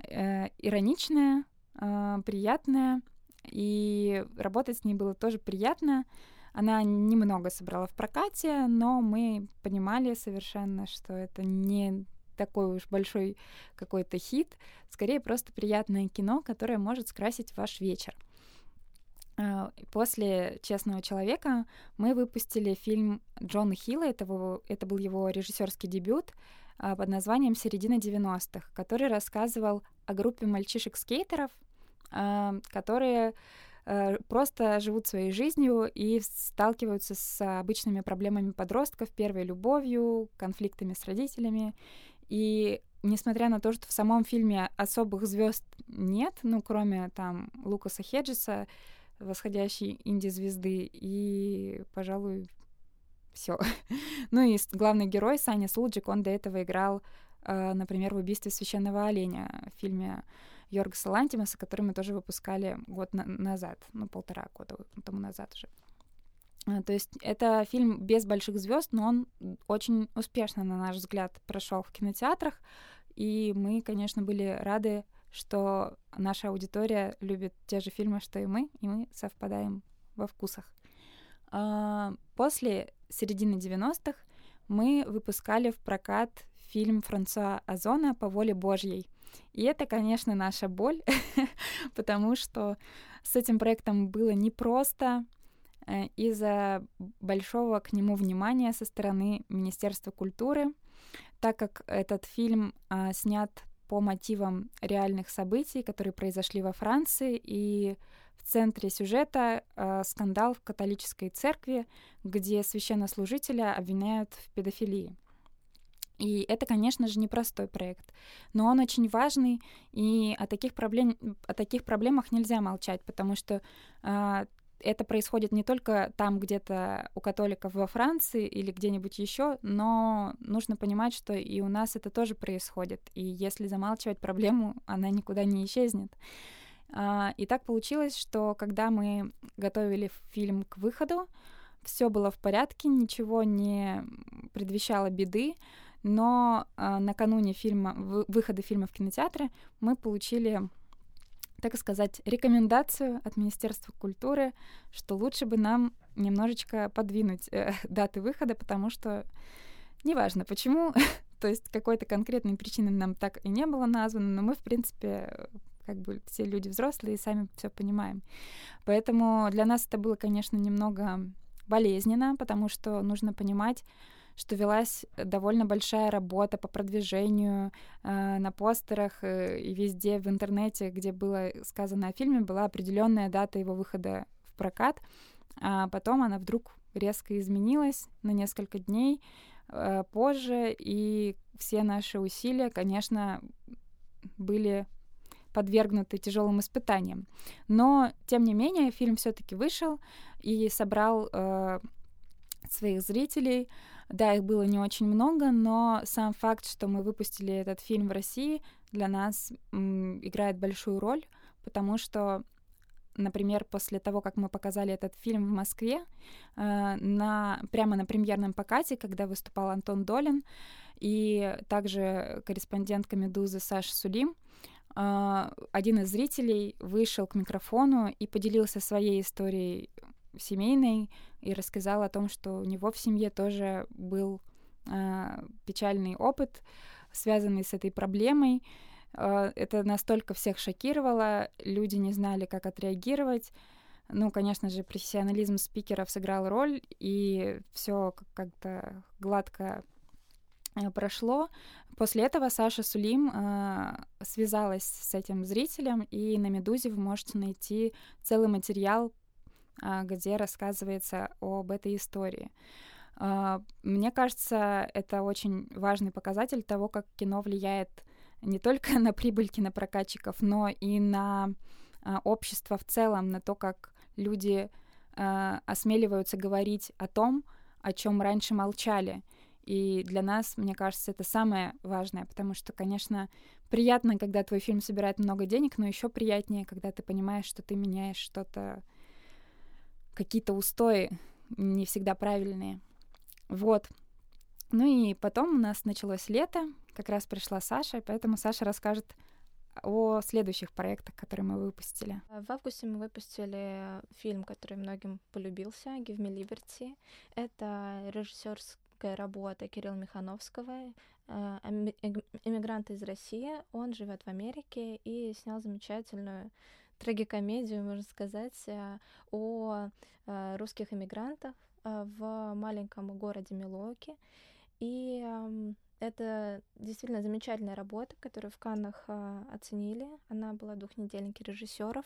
э, ироничная, э, приятная, и работать с ней было тоже приятно. Она немного собрала в прокате, но мы понимали совершенно, что это не такой уж большой какой-то хит, скорее просто приятное кино, которое может скрасить ваш вечер. А, после «Честного человека» мы выпустили фильм Джона Хилла, это, это был его режиссерский дебют. а, под названием «Середина 90-х», который рассказывал о группе мальчишек-скейтеров, а, которые э, просто живут своей жизнью и сталкиваются с обычными проблемами подростков, первой любовью, конфликтами с родителями. И несмотря на то, что в самом фильме особых звезд нет, ну, кроме там Лукаса Хеджеса, восходящей инди-звезды, и, пожалуй, все. ну и главный герой Саня Сулджик, он до этого играл, э, например, в «Убийстве священного оленя» в фильме Йоргаса Лантимаса, который мы тоже выпускали год на- назад, ну, полтора года тому назад уже. А, то есть это фильм без больших звезд, но он очень успешно, на наш взгляд, прошел в кинотеатрах. И мы, конечно, были рады, что наша аудитория любит те же фильмы, что и мы, и мы совпадаем во вкусах. А, после середины 90-х мы выпускали в прокат фильм Франсуа Озона «По воле Божьей». И это, конечно, наша боль, потому что с этим проектом было непросто э, из-за большого к нему внимания со стороны Министерства культуры, так как этот фильм а, снят по мотивам реальных событий, которые произошли во Франции, и в центре сюжета э, скандал в католической церкви, где священнослужителя обвиняют в педофилии. И это, конечно же, непростой проект, но он очень важный, и о таких, проблем, о таких проблемах нельзя молчать, потому что э, это происходит не только там где-то у католиков во Франции или где-нибудь еще, но нужно понимать, что и у нас это тоже происходит. И если замалчивать проблему, она никуда не исчезнет. А, и так получилось, что когда мы готовили фильм к выходу, все было в порядке, ничего не предвещало беды, но а, накануне фильма, выхода фильма в кинотеатре мы получили так сказать, рекомендацию от Министерства культуры, что лучше бы нам немножечко подвинуть э, даты выхода, потому что неважно почему, то есть какой-то конкретной причины нам так и не было названо, но мы, в принципе, как бы все люди взрослые и сами все понимаем. Поэтому для нас это было, конечно, немного болезненно, потому что нужно понимать, что велась довольно большая работа по продвижению э, на постерах э, и везде в интернете, где было сказано о фильме, была определенная дата его выхода в прокат, а потом она вдруг резко изменилась на несколько дней э, позже, и все наши усилия, конечно, были подвергнуты тяжелым испытаниям. Но, тем не менее, фильм все-таки вышел и собрал э, своих зрителей. Да, их было не очень много, но сам факт, что мы выпустили этот фильм в России, для нас м, играет большую роль, потому что например, после того, как мы показали этот фильм в Москве, э, на, прямо на премьерном покате, когда выступал Антон Долин, и также корреспондентка «Медузы» Саша Сулим, э, один из зрителей вышел к микрофону и поделился своей историей семейной и рассказал о том, что у него в семье тоже был э, печальный опыт, связанный с этой проблемой. Э, это настолько всех шокировало, люди не знали, как отреагировать. Ну, конечно же, профессионализм спикеров сыграл роль, и все как-то гладко э, прошло. После этого Саша Сулим э, связалась с этим зрителем, и на Медузе вы можете найти целый материал а, где рассказывается об этой истории. А, мне кажется, это очень важный показатель того, как кино влияет не только на прибыль кинопрокатчиков, но и на а, общество в целом, на то, как люди осмеливаются говорить о том, о чем раньше молчали. И для нас, мне кажется, это самое важное, потому что, конечно, приятно, когда твой фильм собирает много денег, но еще приятнее, когда ты понимаешь, что ты меняешь что-то какие-то устои не всегда правильные. Вот. Ну и потом у нас началось лето, как раз пришла Саша, поэтому Саша расскажет о следующих проектах, которые мы выпустили. В августе мы выпустили фильм, который многим полюбился, «Give me Liberty». Это режиссерская работа Кирилла Михановского, э, эмигрант из России. Он живет в Америке и снял замечательную трагикомедию, можно сказать, э, о э, русских иммигрантах э, в маленьком городе Милуоки. И это действительно замечательная работа, которую в Каннах оценили. Она была двухнедельники режиссеров.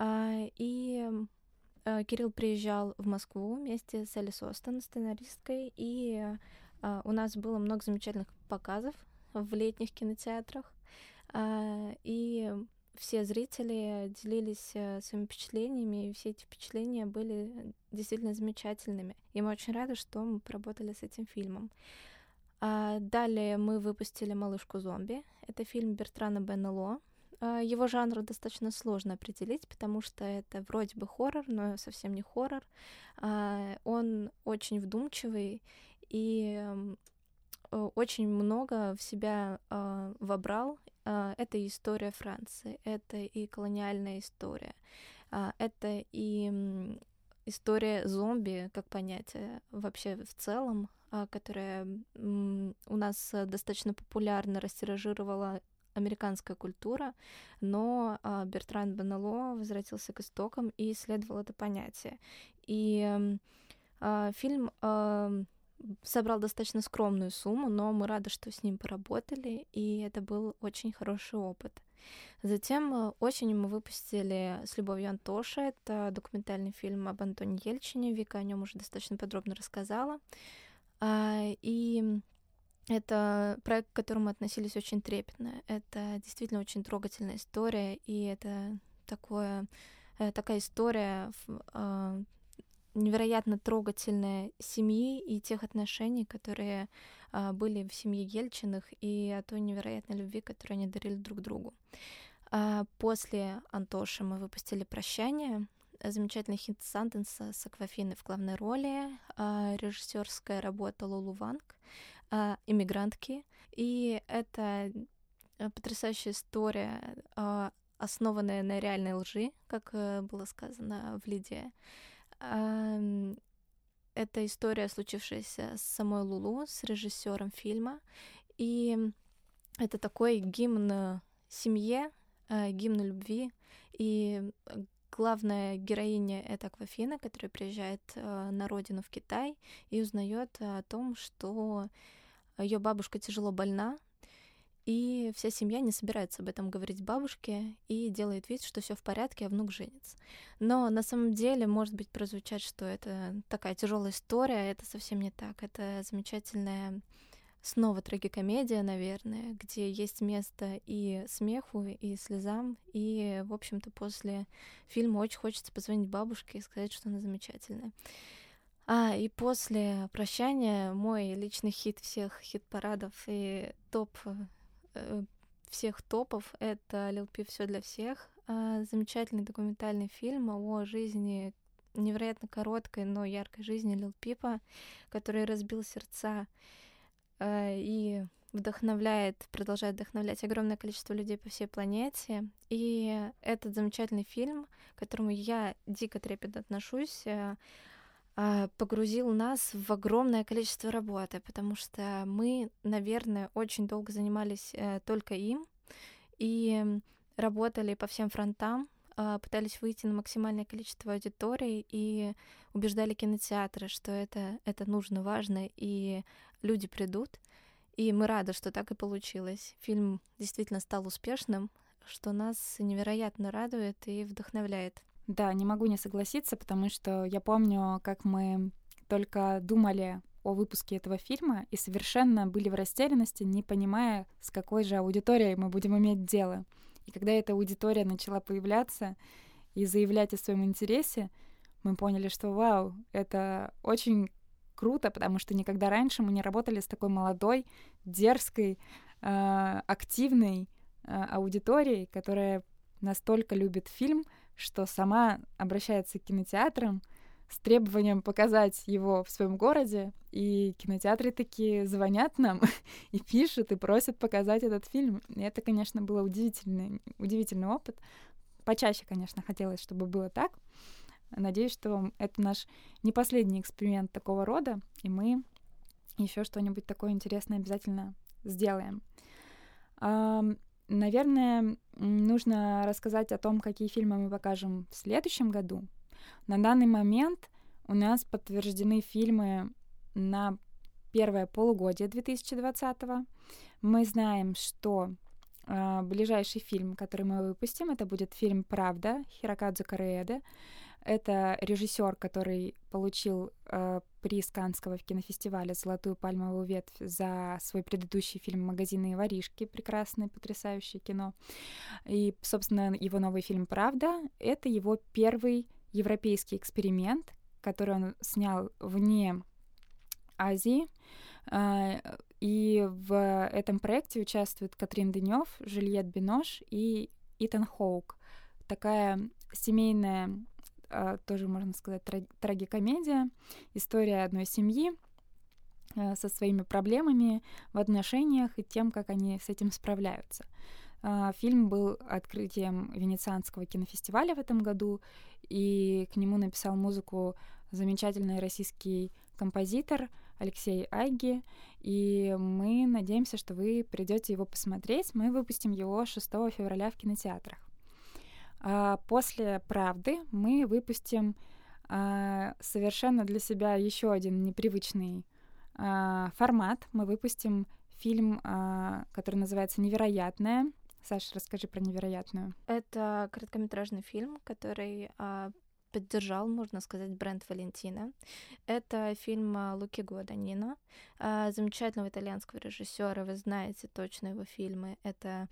А, и а, Кирилл приезжал в Москву вместе с Элис Остон, сценаристкой, и у нас было много замечательных показов в летних кинотеатрах. А, и все зрители делились э, своими впечатлениями, и все эти впечатления были действительно замечательными. И мы очень рады, что мы поработали с этим фильмом. А далее мы выпустили «Малышку зомби». Это фильм Бертрана Беннело. А, его жанр достаточно сложно определить, потому что это вроде бы хоррор, но совсем не хоррор. А, он очень вдумчивый и очень много в себя э, вобрал а, это история Франции, это и колониальная история, а, это и история зомби как понятие вообще в целом, а, которая у нас достаточно популярно растиражировала американская культура, но Бертран Бенело возвратился к истокам и исследовал это понятие. И фильм собрал достаточно скромную сумму, но мы рады, что с ним поработали, и это был очень хороший опыт. Затем э, осенью мы выпустили «С любовью Антоша». Это документальный фильм об Антоне Ельчине. Вика о нем уже достаточно подробно рассказала. А, и это проект, к которому относились очень трепетно. Это действительно очень трогательная история, и это такое, э, такая история а, невероятно трогательной семьи и тех отношений, которые а, были в семье Ельчиных, и о той невероятной любви, которую они дарили друг другу. А, после Антоши мы выпустили «Прощание», замечательный хит Санденса с Аквафиной в главной роли, а, режиссерская работа Лулу Ванг, «Иммигрантки», и это э, потрясающая история, основанная на реальной лжи, как э, было сказано в Лидии. Это история, случившаяся с самой Лулу, с режиссером фильма. И это такой гимн семье, э, гимн любви. И главная героиня — это Аквафина, которая приезжает э, на родину в Китай и узнает о том, что ее бабушка тяжело больна, и вся семья не собирается об этом говорить бабушке и делает вид, что все в порядке, а внук женится. Но на самом деле, может быть, прозвучать, что это такая тяжелая история, это совсем не так. Это замечательная снова трагикомедия, наверное, где есть место и смеху, и слезам, и, в общем-то, после фильма очень хочется позвонить бабушке и сказать, что она замечательная. А, и после прощания мой личный хит всех хит-парадов и топ Э, всех топов. Это Лил Пип все для всех. А, замечательный документальный фильм о жизни невероятно короткой, но яркой жизни Лил Пипа, который разбил сердца э, и вдохновляет, продолжает вдохновлять огромное количество людей по всей планете. И этот замечательный фильм, к которому я дико трепетно отношусь, э, погрузил нас в огромное количество работы, потому что мы, наверное, очень долго занимались э, только им и работали по всем фронтам, э, пытались выйти на максимальное количество аудиторий и убеждали кинотеатры, что это, это нужно, важно, и люди придут. И мы рады, что так и получилось. Фильм действительно стал успешным, что нас невероятно радует и вдохновляет. Да, не могу не согласиться, потому что я помню, как мы только думали о выпуске этого фильма и совершенно были в растерянности, не понимая, с какой же аудиторией мы будем иметь дело. И когда эта аудитория начала появляться и заявлять о своем интересе, мы поняли, что вау, это очень круто, потому что никогда раньше мы не работали с такой молодой, дерзкой, э, активной э, аудиторией, которая настолько любит фильм, что сама обращается к кинотеатрам с требованием показать его в своем городе, и кинотеатры такие звонят нам и пишут, и просят показать этот фильм. И это, конечно, был удивительный, удивительный опыт. Почаще, конечно, хотелось, чтобы было так. Надеюсь, что это наш не последний эксперимент такого рода, и мы еще что-нибудь такое интересное обязательно сделаем. Наверное, нужно рассказать о том, какие фильмы мы покажем в следующем году. На данный момент у нас подтверждены фильмы на первое полугодие 2020 Мы знаем, что э, ближайший фильм, который мы выпустим, это будет фильм «Правда» Хирокадзу Кареэде. Это режиссер, который получил э, приз Канского кинофестиваля «Золотую пальмовую ветвь» за свой предыдущий фильм «Магазины воришки». Прекрасное, потрясающее кино. И, собственно, его новый фильм «Правда» — это его первый европейский эксперимент, который он снял вне Азии. Э, и в этом проекте участвуют Катрин Дынев, Жюльет Бинош и Итан Хоук. Такая семейная тоже, можно сказать, трагикомедия, история одной семьи а, со своими проблемами в отношениях и тем, как они с этим справляются. А, фильм был открытием Венецианского кинофестиваля в этом году, и к нему написал музыку замечательный российский композитор Алексей Айги, и мы надеемся, что вы придете его посмотреть. Мы выпустим его 6 февраля в кинотеатрах. А после «Правды» мы выпустим а, совершенно для себя еще один непривычный а, формат. Мы выпустим фильм, который называется «Невероятное». Саша, расскажи про «Невероятную». Это короткометражный фильм, который поддержал, можно сказать, бренд Валентина. Это фильм Луки Гуаданина, замечательного итальянского режиссера. Вы знаете точно его фильмы. Это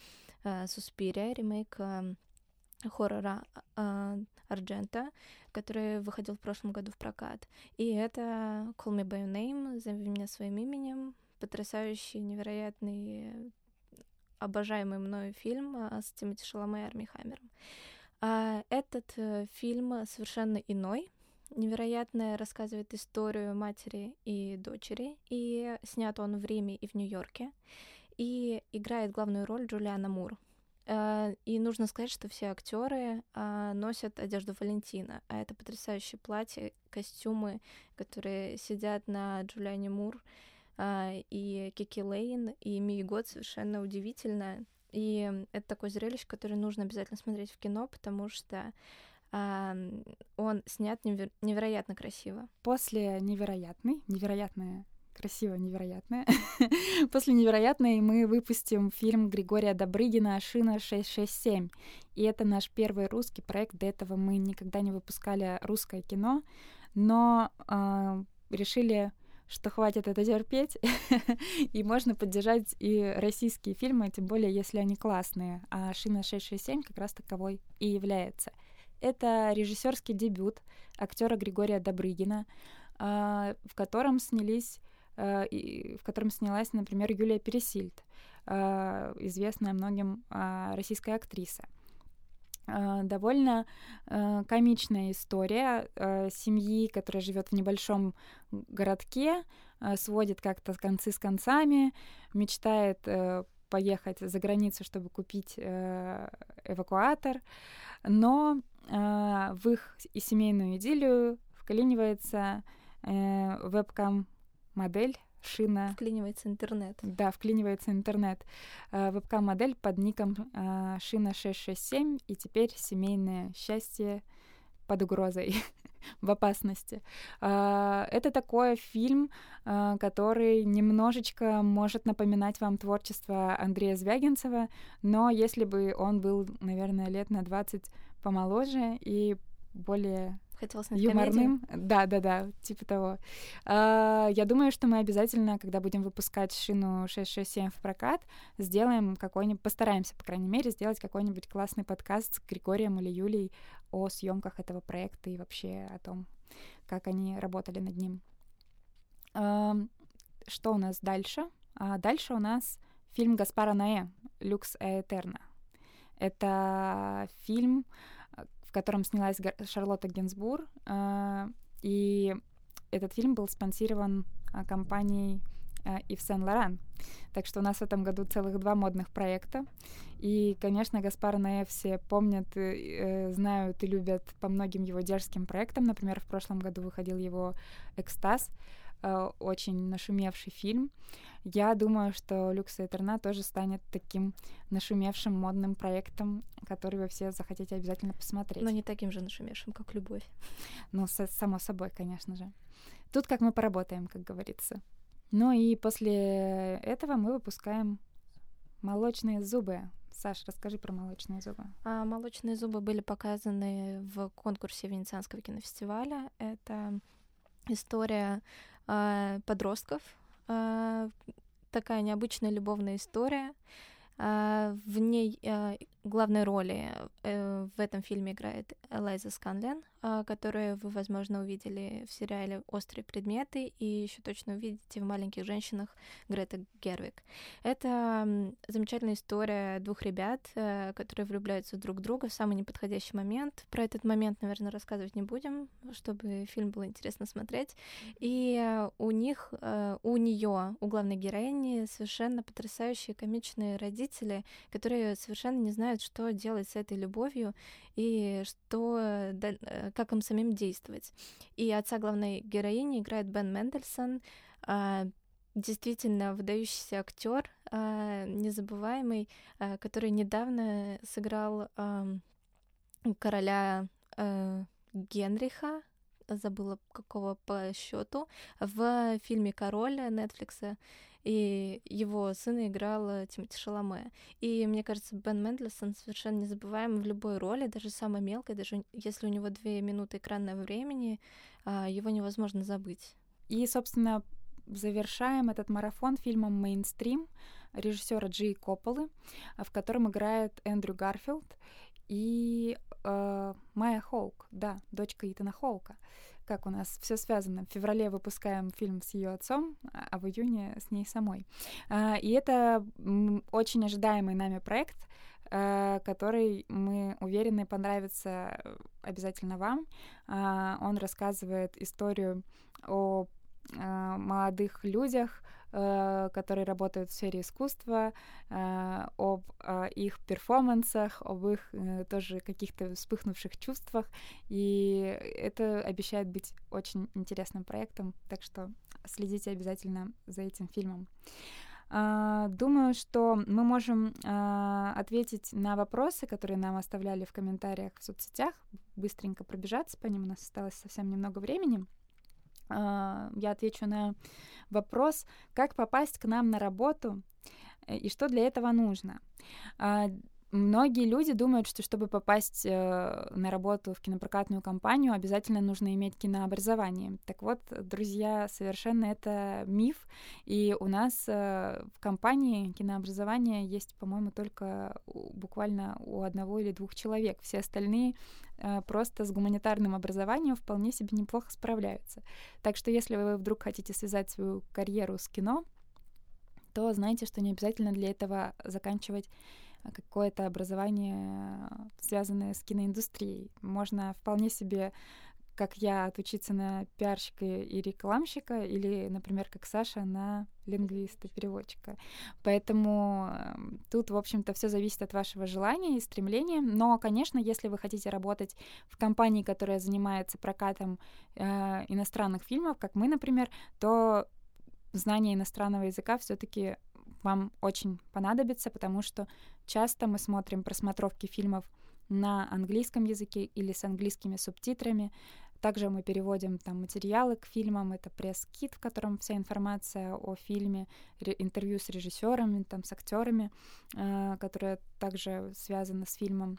«Суспирия», ремейк хоррора а, Арджента, который выходил в прошлом году в прокат. И это Call Me By Your Name, зови меня своим именем, потрясающий, невероятный, обожаемый мною фильм а, с Тимоти Шаломе и Арми Хаммером. А, этот э, фильм совершенно иной, невероятно рассказывает историю матери и дочери, и снят он в Риме и в Нью-Йорке, и играет главную роль Джулиана Мур — и нужно сказать, что все актеры а, носят одежду Валентина, а это потрясающие платья, костюмы, которые сидят на Джулиане Мур а, и Кики Лейн и Мии Год совершенно удивительно. И это такое зрелище, которое нужно обязательно смотреть в кино, потому что а, он снят неверо- невероятно красиво. После невероятной, невероятная красиво, невероятное. После невероятной мы выпустим фильм Григория Добрыгина «Шина 667». И это наш первый русский проект. До этого мы никогда не выпускали русское кино, но э, решили что хватит это терпеть, и можно поддержать и российские фильмы, тем более, если они классные. А «Шина 667» как раз таковой и является. Это режиссерский дебют актера Григория Добрыгина, а, в котором снялись в котором снялась, например, Юлия Пересильд, э, известная многим а, российская актриса. Э, довольно комичная история семьи, которая живет в небольшом городке, сводит как-то концы с концами, мечтает поехать за границу, чтобы купить эвакуатор, но в их и семейную идиллию вклинивается вебкам модель шина. Вклинивается интернет. Да, вклинивается интернет. Э, вебкам-модель под ником э, шина 667, и теперь семейное счастье под угрозой, в опасности. Э, это такой фильм, который немножечко может напоминать вам творчество Андрея Звягинцева, но если бы он был, наверное, лет на 20 помоложе и более Хотела снять юморным. Да, да, да, типа того. А, я думаю, что мы обязательно, когда будем выпускать шину 667 в прокат, сделаем какой-нибудь, постараемся, по крайней мере, сделать какой-нибудь классный подкаст с Григорием или Юлей о съемках этого проекта и вообще о том, как они работали над ним. А, что у нас дальше? А дальше у нас фильм Гаспара Наэ «Люкс Этерна». Это фильм, котором снялась Шарлотта Гинзбур. А, и этот фильм был спонсирован а, компанией Ив Сен Лоран. Так что у нас в этом году целых два модных проекта. И, конечно, Гаспар Наэ все помнят, э, знают и любят по многим его дерзким проектам. Например, в прошлом году выходил его «Экстаз», э, очень нашумевший фильм. Я думаю, что «Люкс и Этерна» тоже станет таким нашумевшим модным проектом, который вы все захотите обязательно посмотреть. Но не таким же нашумевшим, как «Любовь». Ну, само собой, конечно же. Тут как мы поработаем, как говорится. Ну и после этого мы выпускаем молочные зубы. Саш, расскажи про молочные зубы. А, молочные зубы были показаны в конкурсе Венецианского кинофестиваля. Это история э, подростков, э, такая необычная любовная история. Э, в ней главной роли э, в этом фильме играет Элайза Сканлен, э, которую вы, возможно, увидели в сериале «Острые предметы» и еще точно увидите в «Маленьких женщинах» Грета Гервик. Это замечательная история двух ребят, э, которые влюбляются друг в друга в самый неподходящий момент. Про этот момент, наверное, рассказывать не будем, чтобы фильм было интересно смотреть. И у них, э, у нее, у главной героини совершенно потрясающие комичные родители, которые совершенно не знают, знают, что делать с этой любовью и что, э, как им самим действовать. И отца главной героини играет Бен Мендельсон, а, действительно выдающийся актер, а, незабываемый, а, который недавно сыграл короля э, Генриха, забыла какого по счету, в фильме Король Нетфликса и его сына играл Тимоти Шаломе. И мне кажется, Бен Мендельсон совершенно незабываем в любой роли, даже самой мелкой, даже если у него две минуты экранного времени, а, его невозможно забыть. И, собственно, завершаем этот марафон фильмом «Мейнстрим» режиссера Джей Копполы, в котором играет Эндрю Гарфилд и э, Майя Хоук, да, дочка Итана Хоука как у нас все связано. В феврале выпускаем фильм с ее отцом, а в июне с ней самой. А, и это очень ожидаемый нами проект, а, который, мы уверены, понравится обязательно вам. А, он рассказывает историю о молодых людях, Э, которые работают в сфере искусства, э, об э, их перформансах, об их тоже каких-то вспыхнувших чувствах. И это обещает быть очень интересным проектом, так что следите обязательно за этим фильмом. Думаю, что мы можем ответить на вопросы, которые нам оставляли в комментариях в соцсетях, быстренько пробежаться по ним, у нас осталось совсем немного времени. Я отвечу на вопрос, как попасть к нам на работу э, и что для этого нужно. Многие люди думают, что чтобы попасть э, на работу в кинопрокатную компанию, обязательно нужно иметь кинообразование. Так вот, друзья, совершенно это миф. И у нас э, в компании кинообразование есть, по-моему, только буквально у одного или двух человек. Все остальные просто с гуманитарным образованием вполне себе неплохо справляются. Так что если вы вдруг хотите связать свою карьеру с кино, то знайте, что не обязательно для этого заканчивать какое-то образование, связанное с киноиндустрией. Можно вполне себе как я, отучиться на пиарщика и рекламщика, или, например, как Саша, на лингвиста-переводчика. Поэтому эм, тут, в общем-то, все зависит от вашего желания и стремления. Но, конечно, если вы хотите работать в компании, которая занимается прокатом э, иностранных фильмов, как мы, например, то знание иностранного языка все-таки вам очень понадобится, потому что часто мы смотрим просмотровки фильмов на английском языке или с английскими субтитрами. Также мы переводим там материалы к фильмам, это пресс-кит, в котором вся информация о фильме, интервью с режиссерами, там, с актерами, э, которые также связаны с фильмом.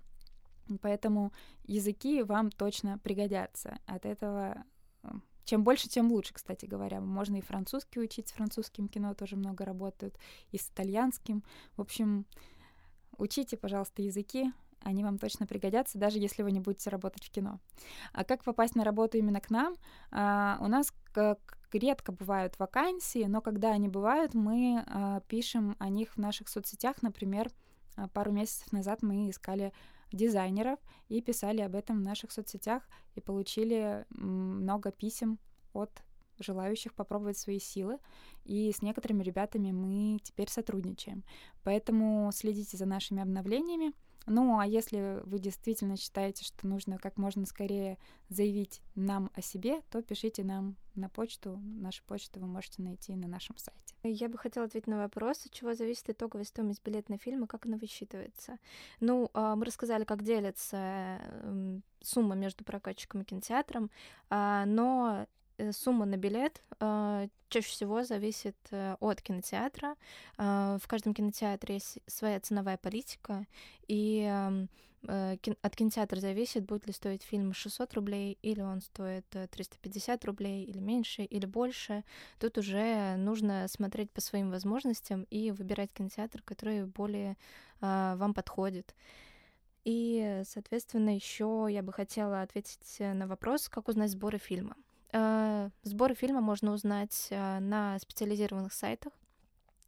Поэтому языки вам точно пригодятся. От этого э, чем больше, тем лучше, кстати говоря. Можно и французский учить, с французским кино тоже много работают, и с итальянским. В общем, учите, пожалуйста, языки, они вам точно пригодятся, даже если вы не будете работать в кино. А как попасть на работу именно к нам? А, у нас как редко бывают вакансии, но когда они бывают, мы а, пишем о них в наших соцсетях. Например, а, пару месяцев назад мы искали дизайнеров и писали об этом в наших соцсетях и получили много писем от желающих попробовать свои силы. И с некоторыми ребятами мы теперь сотрудничаем. Поэтому следите за нашими обновлениями. Ну, а если вы действительно считаете, что нужно как можно скорее заявить нам о себе, то пишите нам на почту. Нашу почту вы можете найти на нашем сайте. Я бы хотела ответить на вопрос, от чего зависит итоговая стоимость билета на фильм и как она высчитывается. Ну, а, мы рассказали, как делится сумма между прокатчиком и кинотеатром, а, но сумма на билет чаще всего зависит от кинотеатра. В каждом кинотеатре есть своя ценовая политика, и Э, от кинотеатра зависит, будет ли стоить фильм 600 рублей, или он стоит 350 э, рублей, или меньше, или больше. Тут уже нужно смотреть по своим возможностям и выбирать кинотеатр, который более вам подходит. И, соответственно, еще я бы хотела ответить на вопрос, как узнать сборы фильма. Э, сборы фильма можно узнать на специализированных сайтах.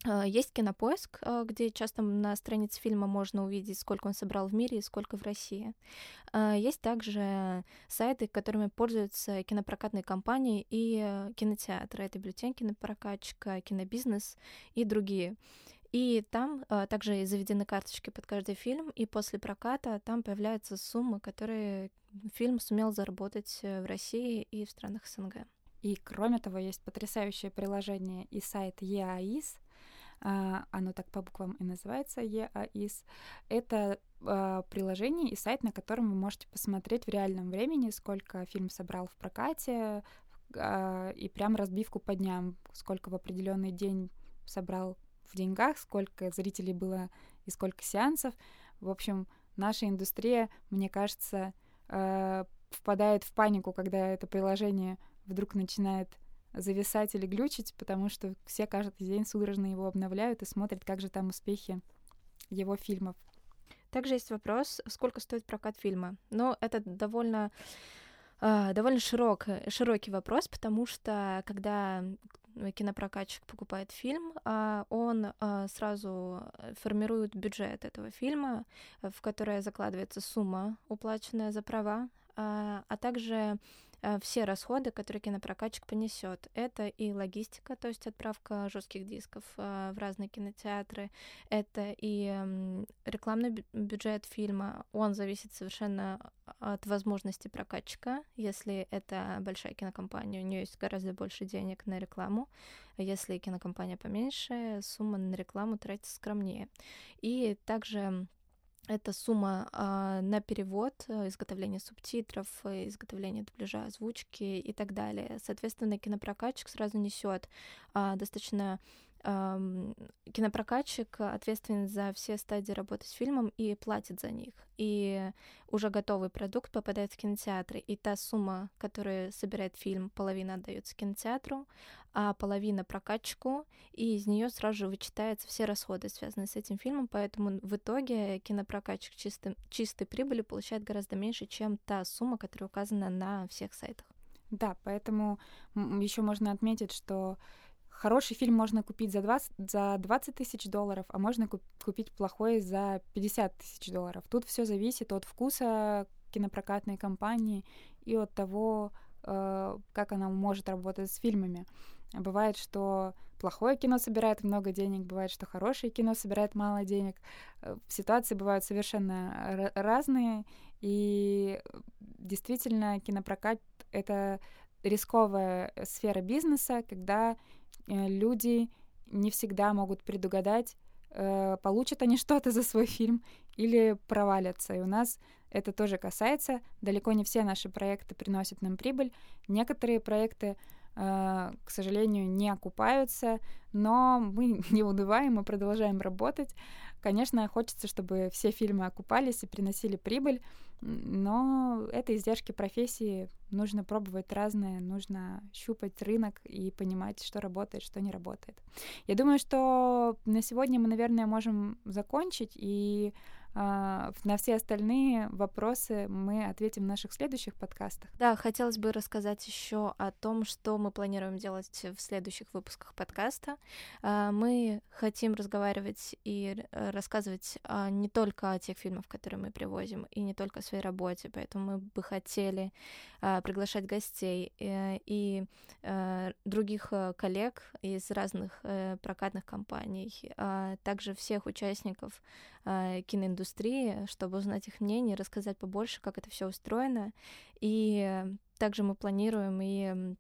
А, есть кинопоиск, где часто на странице фильма можно увидеть, сколько он собрал в мире и сколько в России. Есть также сайты, которыми пользуются кинопрокатные компании и э, кинотеатры. Это бюллетень кинопрокатчика, кинобизнес и другие. И там также заведены карточки под каждый фильм, и после проката там появляются суммы, которые фильм сумел заработать э, в России и в странах СНГ. И кроме того, есть потрясающее приложение и сайт EAIS, а, оно так по буквам и называется EAIS, это а, приложение и сайт, на котором вы можете посмотреть в реальном времени, сколько фильм собрал в прокате, а, и прям разбивку по дням, сколько в определенный день собрал в деньгах, сколько зрителей было и сколько сеансов. В общем, наша индустрия, мне кажется, впадает в панику, когда это приложение вдруг начинает зависать или глючить, потому что все каждый день судорожно его обновляют и смотрят, как же там успехи его фильмов. Также есть вопрос, сколько стоит прокат фильма. Но это довольно Uh, довольно широк, широкий вопрос, потому что когда кинопрокатчик покупает фильм, uh, он uh, сразу формирует бюджет этого фильма, в который закладывается сумма, уплаченная за права, а также Э, все расходы, которые кинопрокатчик понесет. Это и логистика, то есть отправка жестких дисков э, в разные кинотеатры, это и рекламный бюджет фильма. Он зависит совершенно от возможности прокатчика. Если это большая кинокомпания, у нее есть гораздо больше денег на рекламу. Если кинокомпания поменьше, сумма на рекламу тратится скромнее. И также это сумма э, на перевод, э, изготовление субтитров, э, изготовление дубляжа, озвучки и так далее. Соответственно, кинопрокатчик сразу несет э, достаточно кинопрокатчик ответственен за все стадии работы с фильмом и платит за них. И уже готовый продукт попадает в кинотеатры. И та сумма, которую собирает фильм, половина отдается кинотеатру, а половина прокатчику, и из нее сразу же вычитаются все расходы, связанные с этим фильмом. Поэтому в итоге кинопрокатчик чистой, чистой прибыли получает гораздо меньше, чем та сумма, которая указана на всех сайтах. Да, поэтому еще можно отметить, что Хороший фильм можно купить за 20, за 20 тысяч долларов, а можно купить плохой за 50 тысяч долларов. Тут все зависит от вкуса кинопрокатной компании и от того, э, как она может работать с фильмами. Бывает, что плохое кино собирает много денег, бывает, что хорошее кино собирает мало денег. Э, ситуации бывают совершенно разные, и действительно кинопрокат — это рисковая сфера бизнеса, когда люди не всегда могут предугадать, э, получат они что-то за свой фильм или провалятся. И у нас это тоже касается. Далеко не все наши проекты приносят нам прибыль. Некоторые проекты, э, к сожалению, не окупаются, но мы не унываем, мы продолжаем работать. Конечно, хочется, чтобы все фильмы окупались и приносили прибыль, но это издержки профессии. Нужно пробовать разное, нужно щупать рынок и понимать, что работает, что не работает. Я думаю, что на сегодня мы, наверное, можем закончить и на все остальные вопросы мы ответим в наших следующих подкастах. Да, хотелось бы рассказать еще о том, что мы планируем делать в следующих выпусках подкаста. А, мы хотим разговаривать и рассказывать а, не только о тех фильмах, которые мы привозим, и не только о своей работе, поэтому мы бы хотели приглашать гостей э, и э, других э, коллег из разных прокатных компаний, также всех участников киноиндустрии, чтобы узнать их мнение, рассказать побольше, как это все устроено. И также мы планируем и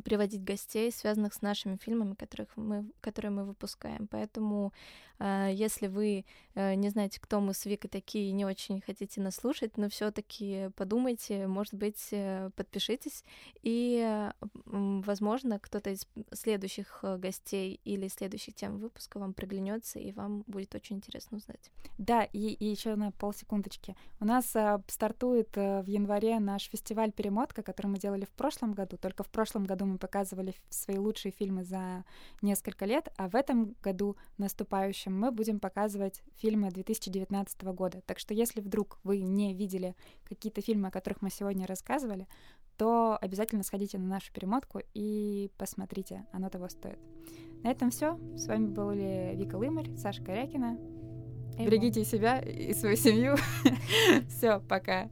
приводить гостей, связанных с нашими фильмами, которых мы, которые мы выпускаем. Поэтому, э, если вы э, не знаете, кто мы с Викой такие, не очень хотите нас слушать, но все-таки подумайте, может быть, э, подпишитесь, и, э, возможно, кто-то из следующих э, гостей или следующих тем выпуска вам приглянется, и вам будет очень интересно узнать. Да, и, и еще на полсекундочки. У нас э, стартует э, в январе наш фестиваль «Перемотка», который мы делали в прошлом году. Только в прошлом году мы показывали свои лучшие фильмы за несколько лет, а в этом году наступающем мы будем показывать фильмы 2019 года. Так что если вдруг вы не видели какие-то фильмы, о которых мы сегодня рассказывали, то обязательно сходите на нашу перемотку и посмотрите, оно того стоит. На этом все. С вами были Вика Лымарь, Саша Корякина. Берегите себя и свою семью. Все, пока.